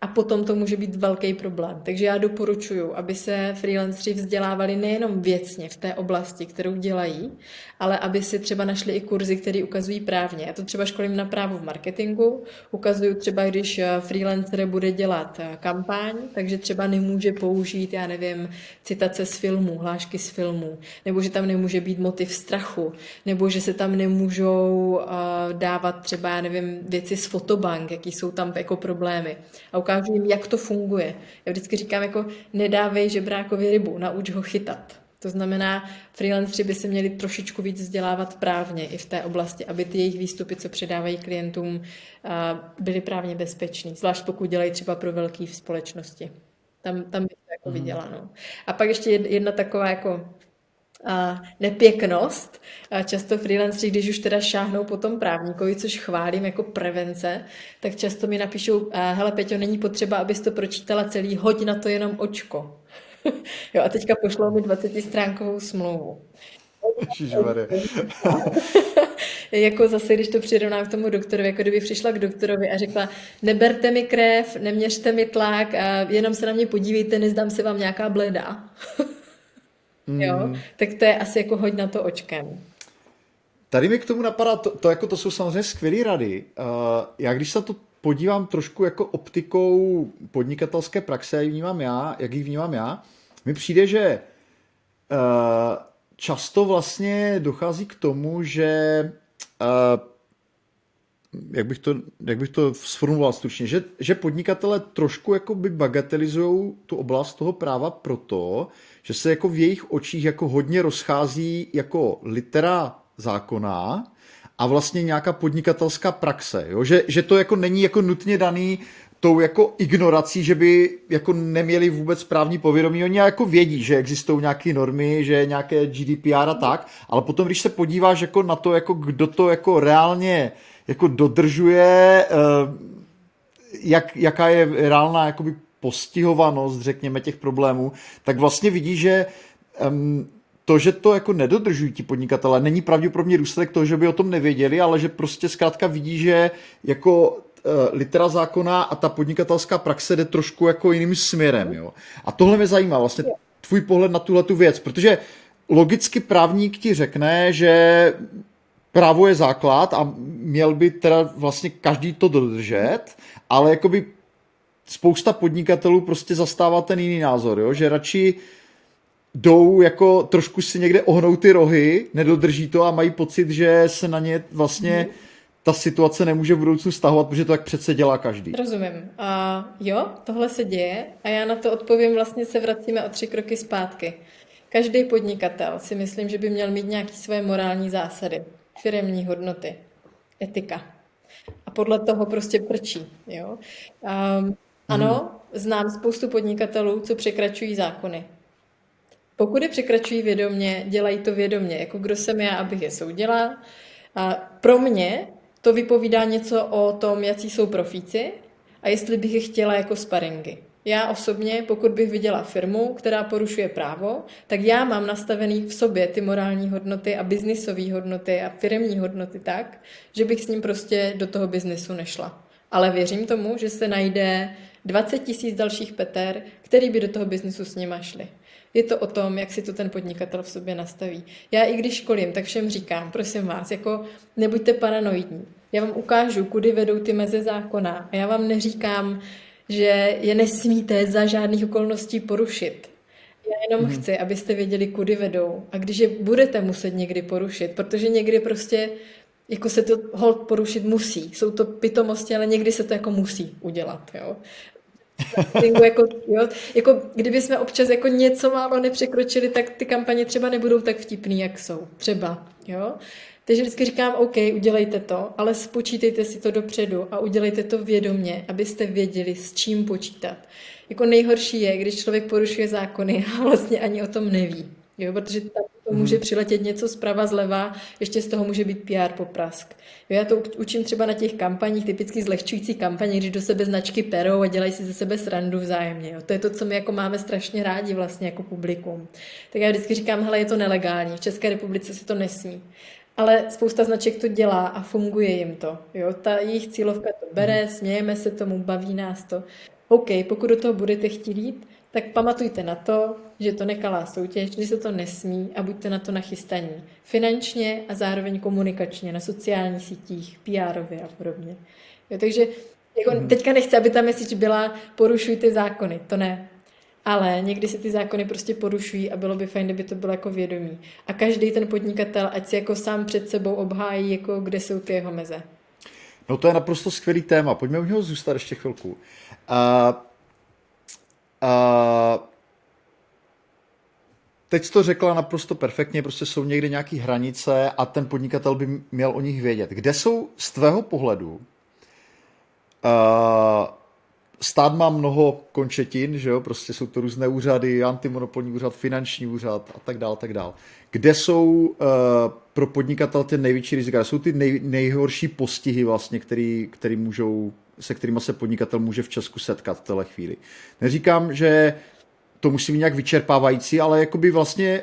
A potom to může být velký problém. Takže já doporučuji, aby se freelanceri vzdělávali nejenom věcně v té oblasti, kterou dělají, ale aby si třeba našli i kurzy, které ukazují právně. Já to třeba školím na právo v marketingu, ukazuju třeba, když eh, freelancer bude dělat eh, kampaň, takže třeba nemůže použít, já nevím, citace z filmů, hlášky z filmů, nebo že tam nemůže být motiv strachu, nebo že se tam nemůžou uh, dávat třeba, já nevím, věci z fotobank, jaký jsou tam jako problémy. A ukážu jim, jak to funguje. Já vždycky říkám, jako nedávej žebrákovi rybu, nauč ho chytat. To znamená, freelanceri by se měli trošičku víc vzdělávat právně i v té oblasti, aby ty jejich výstupy, co předávají klientům, byly právně bezpečný, zvlášť pokud dělají třeba pro velké společnosti. Tam, tam bych to jako mm. viděla. No. A pak ještě jedna taková jako a nepěknost. A často freelanceri, když už teda šáhnou po tom právníkovi, což chválím jako prevence, tak často mi napíšou, hele Peťo, není potřeba, abys to pročítala celý, hoď na to jenom očko. [LAUGHS] jo, a teďka pošlou mi 20 stránkovou smlouvu. [LAUGHS] jako zase, když to přirovnám k tomu doktorovi, jako kdyby přišla k doktorovi a řekla, neberte mi krev, neměřte mi tlak, a jenom se na mě podívejte, nezdám se vám nějaká bleda. [LAUGHS] mm. jo, tak to je asi jako hoď na to očkem. Tady mi k tomu napadá, to, to, jako to jsou samozřejmě skvělé rady. Uh, já když se to podívám trošku jako optikou podnikatelské praxe, jak vnímám já, jak ji vnímám já, mi přijde, že uh, často vlastně dochází k tomu, že uh, jak bych to, jak bych to sformuloval stručně, že, že podnikatele trošku jako by bagatelizují tu oblast toho práva proto, že se jako v jejich očích jako hodně rozchází jako litera zákona a vlastně nějaká podnikatelská praxe. Jo? Že, že to jako není jako nutně daný tou jako ignorací, že by jako neměli vůbec právní povědomí. Oni jako vědí, že existují nějaké normy, že nějaké GDPR a tak, ale potom, když se podíváš jako na to, jako kdo to jako reálně jako dodržuje, eh, jak, jaká je reálná jakoby postihovanost, řekněme, těch problémů, tak vlastně vidí, že um, to, že to jako nedodržují ti podnikatelé, není pravděpodobně důsledek toho, že by o tom nevěděli, ale že prostě zkrátka vidí, že jako uh, litera zákona a ta podnikatelská praxe jde trošku jako jiným směrem. Jo? A tohle mě zajímá, vlastně tvůj pohled na tuhle tu věc, protože logicky právník ti řekne, že právo je základ a měl by teda vlastně každý to dodržet, ale jakoby spousta podnikatelů prostě zastává ten jiný názor, jo? že radši jdou jako trošku si někde ohnou ty rohy, nedodrží to a mají pocit, že se na ně vlastně ta situace nemůže v budoucnu stahovat, protože to tak přece dělá každý. Rozumím. A jo, tohle se děje a já na to odpovím, vlastně se vracíme o tři kroky zpátky. Každý podnikatel si myslím, že by měl mít nějaké své morální zásady, firemní hodnoty, etika. A podle toho prostě prčí. Jo? Um, ano, znám spoustu podnikatelů, co překračují zákony. Pokud je překračují vědomě, dělají to vědomě. Jako kdo jsem já, abych je soudila. A pro mě to vypovídá něco o tom, jaký jsou profíci a jestli bych je chtěla jako sparingy. Já osobně, pokud bych viděla firmu, která porušuje právo, tak já mám nastavený v sobě ty morální hodnoty a biznisové hodnoty a firmní hodnoty tak, že bych s ním prostě do toho biznisu nešla. Ale věřím tomu, že se najde 20 tisíc dalších Peter, který by do toho biznisu s nima šli. Je to o tom, jak si to ten podnikatel v sobě nastaví. Já i když školím, tak všem říkám, prosím vás, jako nebuďte paranoidní. Já vám ukážu, kudy vedou ty meze zákona. A já vám neříkám, že je nesmíte za žádných okolností porušit. Já jenom hmm. chci, abyste věděli, kudy vedou. A když je budete muset někdy porušit, protože někdy prostě jako se to hold porušit musí. Jsou to pitomosti, ale někdy se to jako musí udělat. Jo? Jako, jo, jako kdyby jsme občas jako něco málo nepřekročili, tak ty kampaně třeba nebudou tak vtipný, jak jsou. Třeba. Jo? Takže vždycky říkám, OK, udělejte to, ale spočítejte si to dopředu a udělejte to vědomně, abyste věděli, s čím počítat. Jako nejhorší je, když člověk porušuje zákony a vlastně ani o tom neví. Jo, protože tam to může mhm. přiletět něco zprava, zleva, ještě z toho může být PR poprask. Jo, já to učím třeba na těch kampaních, typicky zlehčující kampaně, když do sebe značky perou a dělají si ze sebe srandu vzájemně. Jo. To je to, co my jako máme strašně rádi vlastně jako publikum. Tak já vždycky říkám, hele, je to nelegální, v České republice se to nesmí. Ale spousta značek to dělá a funguje jim to. Jo? Ta jejich cílovka to bere, mhm. smějeme se tomu, baví nás to. OK, pokud do toho budete chtít jít, tak pamatujte na to, že to nekalá soutěž, že se to nesmí a buďte na to nachystaní. Finančně a zároveň komunikačně, na sociálních sítích, pr a podobně. Jo, takže jako mm-hmm. teďka nechci, aby ta message byla porušujte zákony, to ne. Ale někdy se ty zákony prostě porušují a bylo by fajn, kdyby to bylo jako vědomí. A každý ten podnikatel, ať si jako sám před sebou obhájí, jako kde jsou ty jeho meze. No to je naprosto skvělý téma. Pojďme u něho zůstat ještě chvilku. Uh, uh, teď jsi to řekla naprosto perfektně, prostě jsou někde nějaké hranice a ten podnikatel by měl o nich vědět. Kde jsou z tvého pohledu uh, stát má mnoho končetin, že jo, prostě jsou to různé úřady, antimonopolní úřad, finanční úřad a tak dále, tak dále. Kde jsou uh, pro podnikatel ty největší rizika? Jsou ty nej, nejhorší postihy vlastně, který, který můžou, se kterými se podnikatel může v Česku setkat v téhle chvíli. Neříkám, že to musí být nějak vyčerpávající, ale jakoby vlastně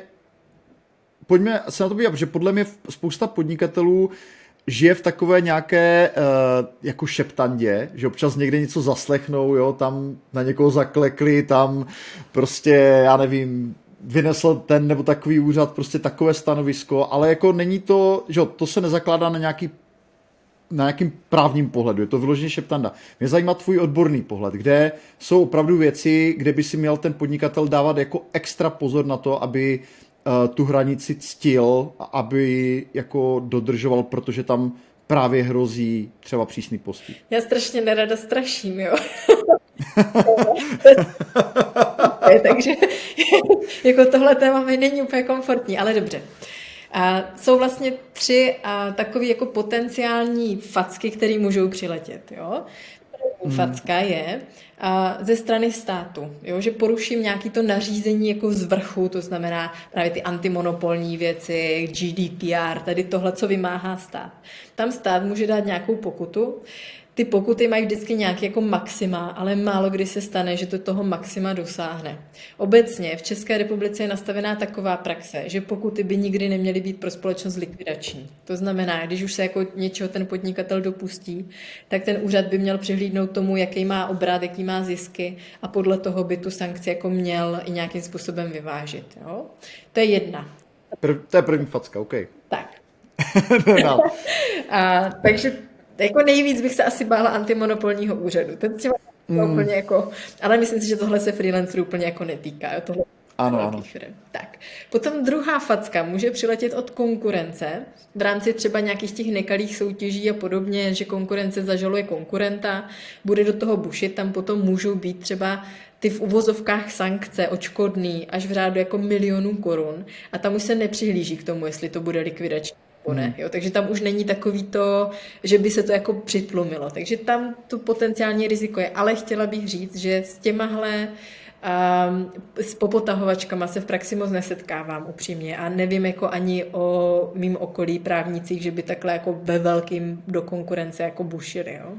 pojďme se na to podívat, protože podle mě spousta podnikatelů žije v takové nějaké uh, jako šeptandě, že občas někde něco zaslechnou, jo, tam na někoho zaklekli, tam prostě, já nevím, vynesl ten nebo takový úřad prostě takové stanovisko, ale jako není to, že to se nezakládá na nějaký na nějakým právním pohledu, je to vyloženě šeptanda. Mě zajímá tvůj odborný pohled, kde jsou opravdu věci, kde by si měl ten podnikatel dávat jako extra pozor na to, aby uh, tu hranici ctil, aby jako dodržoval, protože tam právě hrozí třeba přísný postih. Já strašně nerada straším, jo. [LAUGHS] [LAUGHS] Takže [LAUGHS] jako tohle téma mi není úplně komfortní, ale dobře. A jsou vlastně tři a, takové jako potenciální facky, které můžou přiletět. Jo? Hmm. facka je a ze strany státu, jo? že poruším nějaký to nařízení jako z vrchu, to znamená právě ty antimonopolní věci, GDPR, tady tohle, co vymáhá stát. Tam stát může dát nějakou pokutu, ty pokuty mají vždycky nějaký jako maxima, ale málo kdy se stane, že to toho maxima dosáhne. Obecně v České republice je nastavená taková praxe, že pokuty by nikdy neměly být pro společnost likvidační. To znamená, když už se jako něčeho ten podnikatel dopustí, tak ten úřad by měl přihlídnout tomu, jaký má obrat, jaký má zisky a podle toho by tu sankci jako měl i nějakým způsobem vyvážit. Jo? To je jedna. Prv, to je první facka, OK. Tak. [LAUGHS] [LAUGHS] a, takže jako nejvíc bych se asi bála antimonopolního úřadu. Ten třeba mm. úplně jako, ale myslím si, že tohle se freelancerů úplně jako netýká. Jo? Tohle ano, ano. Firm. Tak. Potom druhá facka může přiletět od konkurence v rámci třeba nějakých těch nekalých soutěží a podobně, že konkurence zažaluje konkurenta, bude do toho bušit, tam potom můžou být třeba ty v uvozovkách sankce očkodný až v řádu jako milionů korun a tam už se nepřihlíží k tomu, jestli to bude likvidační ne. Hmm. Jo, takže tam už není takový to, že by se to jako přitlumilo. Takže tam to potenciální riziko je. Ale chtěla bych říct, že s těmahle um, s popotahovačkama se v praxi moc nesetkávám upřímně a nevím jako ani o mým okolí právnicích, že by takhle jako ve velkým do konkurence jako bušili. Jo?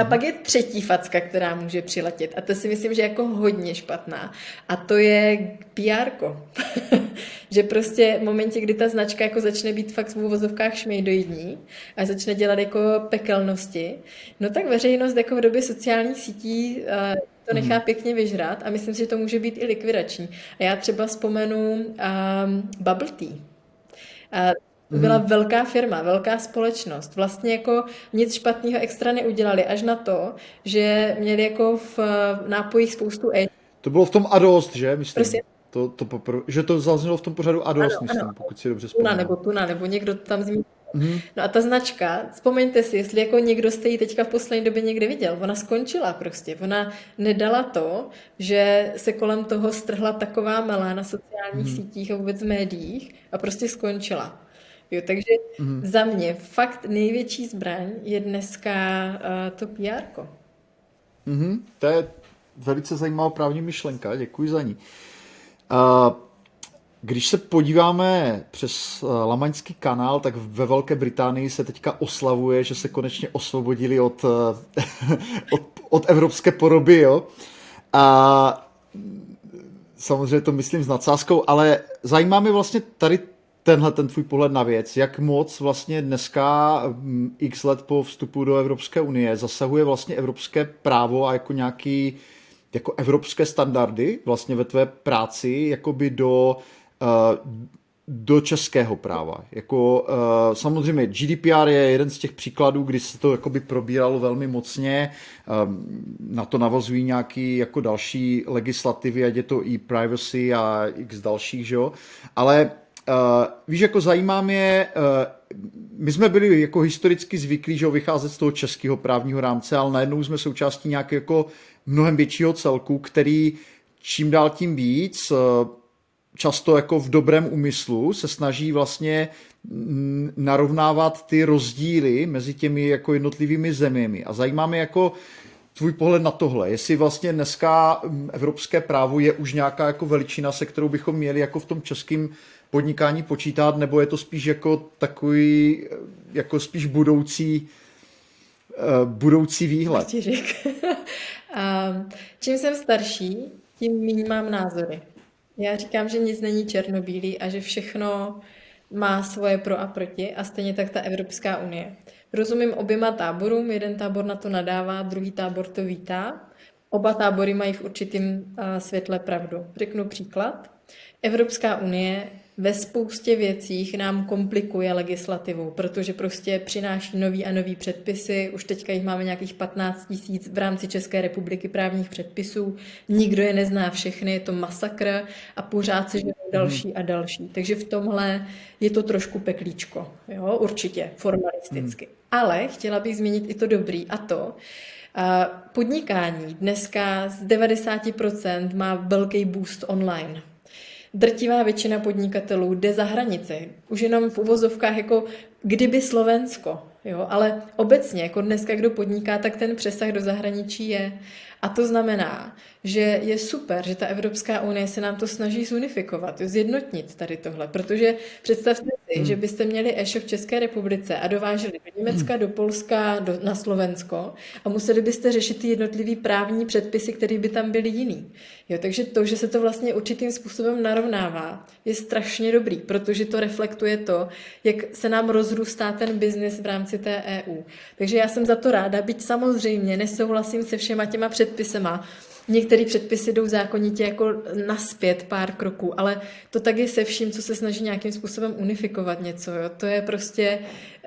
A pak je třetí facka, která může přiletět. A to si myslím, že je jako hodně špatná. A to je PR. [LAUGHS] že prostě v momentě, kdy ta značka jako začne být fakt v úvozovkách šmejdoidní a začne dělat jako pekelnosti, no tak veřejnost jako v době sociálních sítí uh, to nechá hmm. pěkně vyžrat a myslím si, že to může být i likvidační. A já třeba vzpomenu um, Bubble Tea. To byla mm. velká firma, velká společnost. Vlastně jako nic špatného extra neudělali, až na to, že měli jako v nápojích spoustu E. To bylo v tom Adost, že? Myslím. Prostě. To, to popr- že to zaznělo v tom pořadu Adost, ano, myslím, ano. pokud si dobře vzpomínám. Tuna nebo Tuna, nebo někdo tam zmínil. Mm-hmm. No a ta značka, vzpomeňte si, jestli jako někdo jste ji teďka v poslední době někde viděl, ona skončila prostě. Ona nedala to, že se kolem toho strhla taková melá na sociálních mm-hmm. sítích a vůbec v médiích a prostě skončila. Jo, takže mm. za mě fakt největší zbraň je dneska uh, to PR. Mm-hmm. To je velice zajímavá právní myšlenka, děkuji za ní. Uh, když se podíváme přes Lamaňský kanál, tak ve Velké Británii se teďka oslavuje, že se konečně osvobodili od, [LAUGHS] od, od evropské poroby, jo. A samozřejmě to myslím s nadsázkou, ale zajímá mě vlastně tady tenhle ten tvůj pohled na věc, jak moc vlastně dneska mm, x let po vstupu do Evropské unie zasahuje vlastně evropské právo a jako nějaký jako evropské standardy vlastně ve tvé práci jakoby do uh, do českého práva. Jako, uh, samozřejmě GDPR je jeden z těch příkladů, kdy se to jakoby probíralo velmi mocně, um, na to navazují nějaký jako další legislativy, ať je to e-privacy a x dalších, že jo? ale Uh, víš, jako zajímá mě, uh, my jsme byli jako historicky zvyklí, že vycházet z toho českého právního rámce, ale najednou jsme součástí nějakého jako mnohem většího celku, který čím dál tím víc, uh, často jako v dobrém úmyslu, se snaží vlastně narovnávat ty rozdíly mezi těmi jako jednotlivými zeměmi. A zajímá mě jako tvůj pohled na tohle, jestli vlastně dneska evropské právo je už nějaká jako veličina, se kterou bychom měli jako v tom českém podnikání počítat, nebo je to spíš jako takový, jako spíš budoucí, uh, budoucí výhled? [LAUGHS] čím jsem starší, tím méně mám názory. Já říkám, že nic není černobílý a že všechno má svoje pro a proti a stejně tak ta Evropská unie. Rozumím oběma táborům, jeden tábor na to nadává, druhý tábor to vítá. Oba tábory mají v určitém světle pravdu. Řeknu příklad. Evropská unie ve spoustě věcích nám komplikuje legislativu, protože prostě přináší nový a nový předpisy. Už teďka jich máme nějakých 15 tisíc v rámci České republiky právních předpisů. Nikdo je nezná všechny, je to masakr a pořád se žijou další a další. Takže v tomhle je to trošku peklíčko, jo, určitě, formalisticky. Hmm. Ale chtěla bych zmínit i to dobrý a to, podnikání dneska z 90% má velký boost online drtivá většina podnikatelů jde za hranice. Už jenom v uvozovkách jako kdyby Slovensko, jo, ale obecně, jako dneska kdo podniká, tak ten přesah do zahraničí je. A to znamená, že je super, že ta Evropská unie se nám to snaží zunifikovat, zjednotnit tady tohle, protože představte si, hmm. že byste měli e-shop v České republice a dováželi do Německa, hmm. do Polska, do, na Slovensko a museli byste řešit ty jednotlivý právní předpisy, které by tam byly jiný. Jo, takže to, že se to vlastně určitým způsobem narovnává, je strašně dobrý, protože to reflektuje to, jak se nám rozrůstá ten biznis v rámci té EU. Takže já jsem za to ráda, byť samozřejmě nesouhlasím se všema těma předpisema, Některé předpisy jdou zákonitě jako naspět pár kroků, ale to tak je se vším, co se snaží nějakým způsobem unifikovat něco. Jo. To je prostě,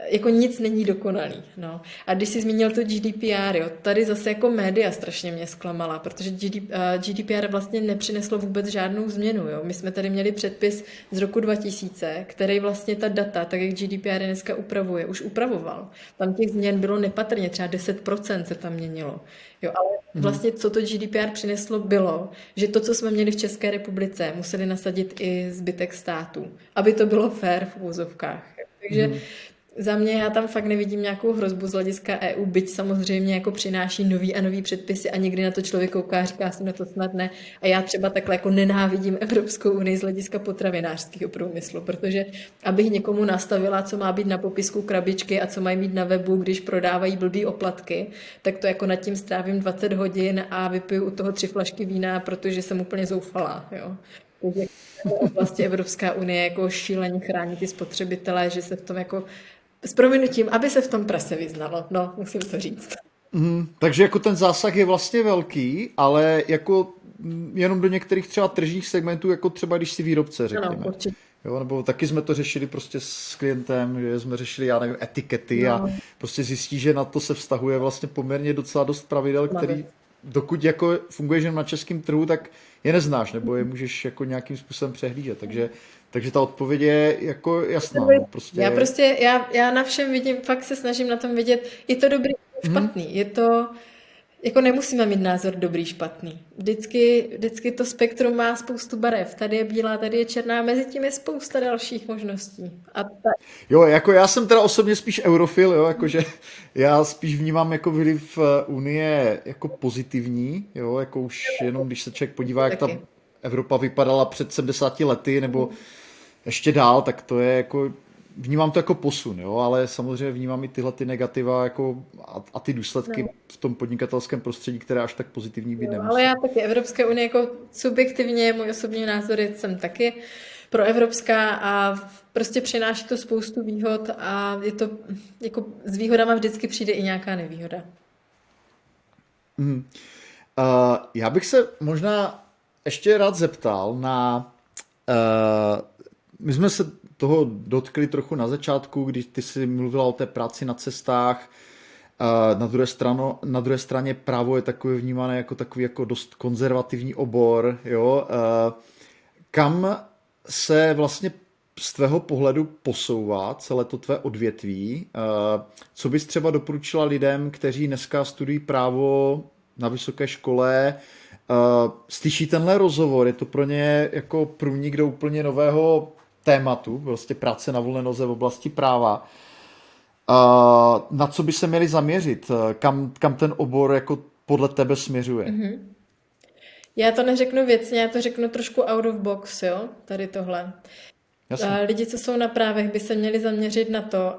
jako nic není dokonalý. No. A když jsi zmínil to GDPR, jo, tady zase jako média strašně mě zklamala, protože GDPR vlastně nepřineslo vůbec žádnou změnu. Jo. My jsme tady měli předpis z roku 2000, který vlastně ta data, tak jak GDPR dneska upravuje, už upravoval. Tam těch změn bylo nepatrně, třeba 10% se tam měnilo. Jo, ale mhm. vlastně co to GDPR přineslo bylo, že to, co jsme měli v České republice, museli nasadit i zbytek států, aby to bylo fair v úvozovkách. Takže mm za mě já tam fakt nevidím nějakou hrozbu z hlediska EU, byť samozřejmě jako přináší nový a nový předpisy a někdy na to člověk kouká a říká si na to snad ne. A já třeba takhle jako nenávidím Evropskou unii z hlediska potravinářského průmyslu, protože abych někomu nastavila, co má být na popisku krabičky a co mají mít na webu, když prodávají blbý oplatky, tak to jako nad tím strávím 20 hodin a vypiju u toho tři flašky vína, protože jsem úplně zoufalá. Jo. Vlastně Evropská unie jako šíleně chrání ty spotřebitelé, že se v tom jako s prominutím, aby se v tom prase vyznalo. No, musím to říct. Mm, takže jako ten zásah je vlastně velký, ale jako jenom do některých třeba tržních segmentů, jako třeba když si výrobce, řekněme. Ano, určitě. Jo, nebo taky jsme to řešili prostě s klientem, že jsme řešili, já nevím, etikety no. a prostě zjistí, že na to se vztahuje vlastně poměrně docela dost pravidel, který dokud jako funguješ na českém trhu, tak je neznáš, nebo je můžeš jako nějakým způsobem přehlížet. Takže takže ta odpověď je jako jasná. No, prostě... Já prostě, já, já na všem vidím, fakt se snažím na tom vidět, je to dobrý, špatný, hmm. je to, jako nemusíme mít názor dobrý, špatný. Vždycky, vždycky to spektrum má spoustu barev. Tady je bílá, tady je černá, mezi tím je spousta dalších možností. A ta... Jo, jako já jsem teda osobně spíš eurofil, jo, jakože [LAUGHS] já spíš vnímám jako vliv eh, Unie jako pozitivní, jo, jako už jenom když se člověk podívá, jak ta Evropa vypadala před 70 lety, nebo ještě dál, tak to je jako, vnímám to jako posun, jo, ale samozřejmě vnímám i tyhle ty negativa jako a, a ty důsledky no. v tom podnikatelském prostředí, které až tak pozitivní být nemusí. Ale já taky Evropské unie jako subjektivně, můj osobní názor jsem taky pro evropská a prostě přináší to spoustu výhod a je to, jako s výhodama vždycky přijde i nějaká nevýhoda. Mm. Uh, já bych se možná ještě rád zeptal na uh, my jsme se toho dotkli trochu na začátku, když ty jsi mluvila o té práci na cestách. Na druhé, strano, na druhé straně právo je takové vnímané jako takový jako dost konzervativní obor. Jo? Kam se vlastně z tvého pohledu posouvá celé to tvé odvětví? Co bys třeba doporučila lidem, kteří dneska studují právo na vysoké škole, slyší tenhle rozhovor, je to pro ně jako průnik do úplně nového tématu, prostě práce na volné noze v oblasti práva. Na co by se měli zaměřit? Kam, kam ten obor jako podle tebe směřuje? Mm-hmm. Já to neřeknu věcně, já to řeknu trošku out of box, jo, tady tohle. Jasně. Lidi, co jsou na právech, by se měli zaměřit na to,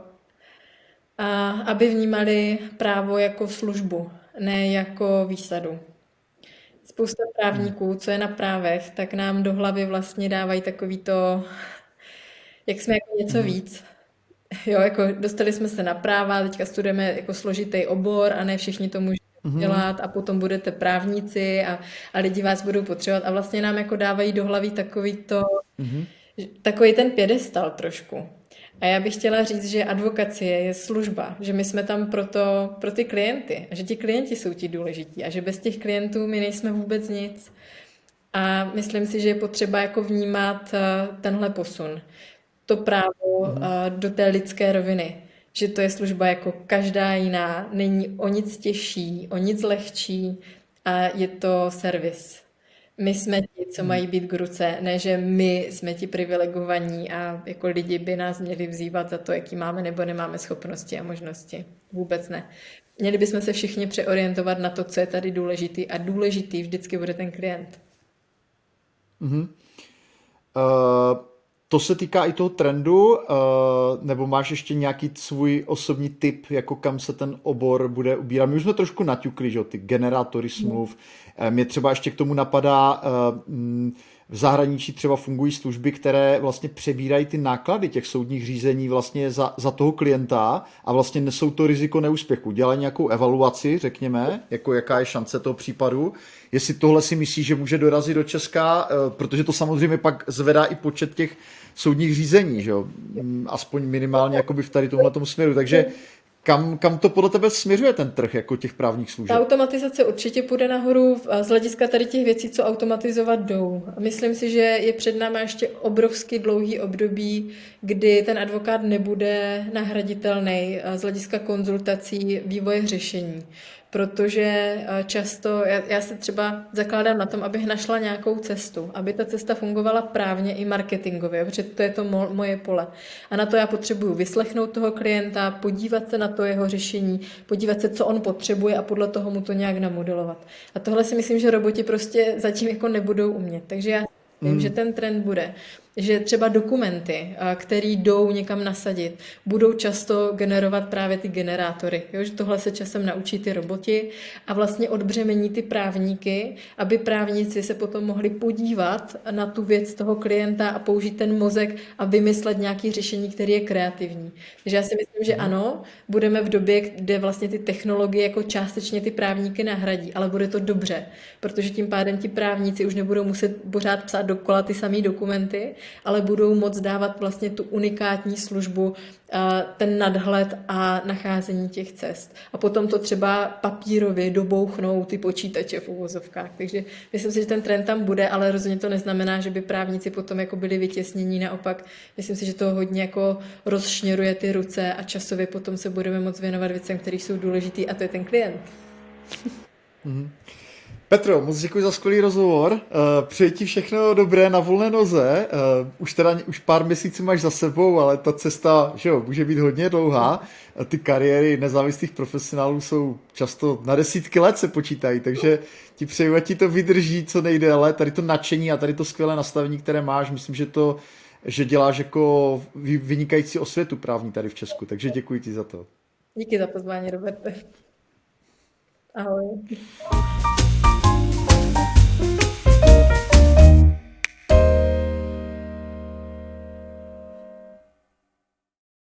aby vnímali právo jako službu, ne jako výsadu. Spousta právníků, co je na právech, tak nám do hlavy vlastně dávají takový to jak jsme jako něco mhm. víc. [LAUGHS] Jo, jako dostali jsme se na práva, teďka studujeme jako složitý obor a ne všichni to můžou mm-hmm. dělat a potom budete právníci a, a lidi vás budou potřebovat a vlastně nám jako dávají do hlavy takový to, mm-hmm. takový ten pědestal trošku. A já bych chtěla říct, že advokacie je služba, že my jsme tam proto, pro ty klienty a že ti klienti jsou ti důležití a že bez těch klientů my nejsme vůbec nic. A myslím si, že je potřeba jako vnímat eh, tenhle posun to právo mm-hmm. do té lidské roviny. Že to je služba jako každá jiná, není o nic těžší, o nic lehčí a je to servis. My jsme ti, co mají být k ruce, ne, že my jsme ti privilegovaní a jako lidi by nás měli vzývat za to, jaký máme nebo nemáme schopnosti a možnosti. Vůbec ne. Měli bychom se všichni přeorientovat na to, co je tady důležitý a důležitý vždycky bude ten klient. Mm-hmm. Uh, to se týká i toho trendu, uh, nebo máš ještě nějaký svůj osobní tip, jako kam se ten obor bude ubírat? My už jsme trošku naťukli, že ty generátory smluv. Mě třeba ještě k tomu napadá, uh, v zahraničí třeba fungují služby, které vlastně přebírají ty náklady těch soudních řízení vlastně za, za toho klienta a vlastně nesou to riziko neúspěchu. Dělají nějakou evaluaci, řekněme, jako jaká je šance toho případu. Jestli tohle si myslí, že může dorazit do Česka, protože to samozřejmě pak zvedá i počet těch soudních řízení, že jo? Mm, aspoň minimálně jakoby v tady tomhle směru. Takže kam, kam to podle tebe směřuje ten trh jako těch právních služeb? Ta automatizace určitě půjde nahoru z hlediska tady těch věcí, co automatizovat jdou. Myslím si, že je před námi ještě obrovsky dlouhý období, kdy ten advokát nebude nahraditelný z hlediska konzultací vývoje řešení protože eh, často, já, já se třeba zakládám na tom, abych našla nějakou cestu, aby ta cesta fungovala právně i marketingově, protože to je to mo, moje pole. A na to já potřebuju vyslechnout toho klienta, podívat se na to jeho řešení, podívat se, co on potřebuje a podle toho mu to nějak namodelovat. A tohle si myslím, že roboti prostě zatím jako nebudou umět. Takže já vím, mm. že ten trend bude že třeba dokumenty, které jdou někam nasadit, budou často generovat právě ty generátory. Jo? Že tohle se časem naučí ty roboti a vlastně odbřemení ty právníky, aby právníci se potom mohli podívat na tu věc toho klienta a použít ten mozek a vymyslet nějaké řešení, které je kreativní. Takže já si myslím, že ano, budeme v době, kde vlastně ty technologie jako částečně ty právníky nahradí, ale bude to dobře, protože tím pádem ti právníci už nebudou muset pořád psát dokola ty samé dokumenty, ale budou moct dávat vlastně tu unikátní službu, ten nadhled a nacházení těch cest. A potom to třeba papírově dobouchnou ty počítače v uvozovkách. Takže myslím si, že ten trend tam bude, ale rozhodně to neznamená, že by právníci potom jako byli vytěsnění. Naopak, myslím si, že to hodně jako rozšněruje ty ruce a časově potom se budeme moct věnovat věcem, které jsou důležitý a to je ten klient. Mm-hmm. Petro, moc děkuji za skvělý rozhovor. Uh, přeji ti všechno dobré na volné noze. Uh, už teda už pár měsíců máš za sebou, ale ta cesta že jo, může být hodně dlouhá. Uh, ty kariéry nezávislých profesionálů jsou často na desítky let se počítají, takže ti přeju, ať ti to vydrží co nejdéle. Tady to nadšení a tady to skvělé nastavení, které máš, myslím, že to že děláš jako vynikající osvětu právní tady v Česku, takže děkuji ti za to. Díky za pozvání, Roberte. Ahoj.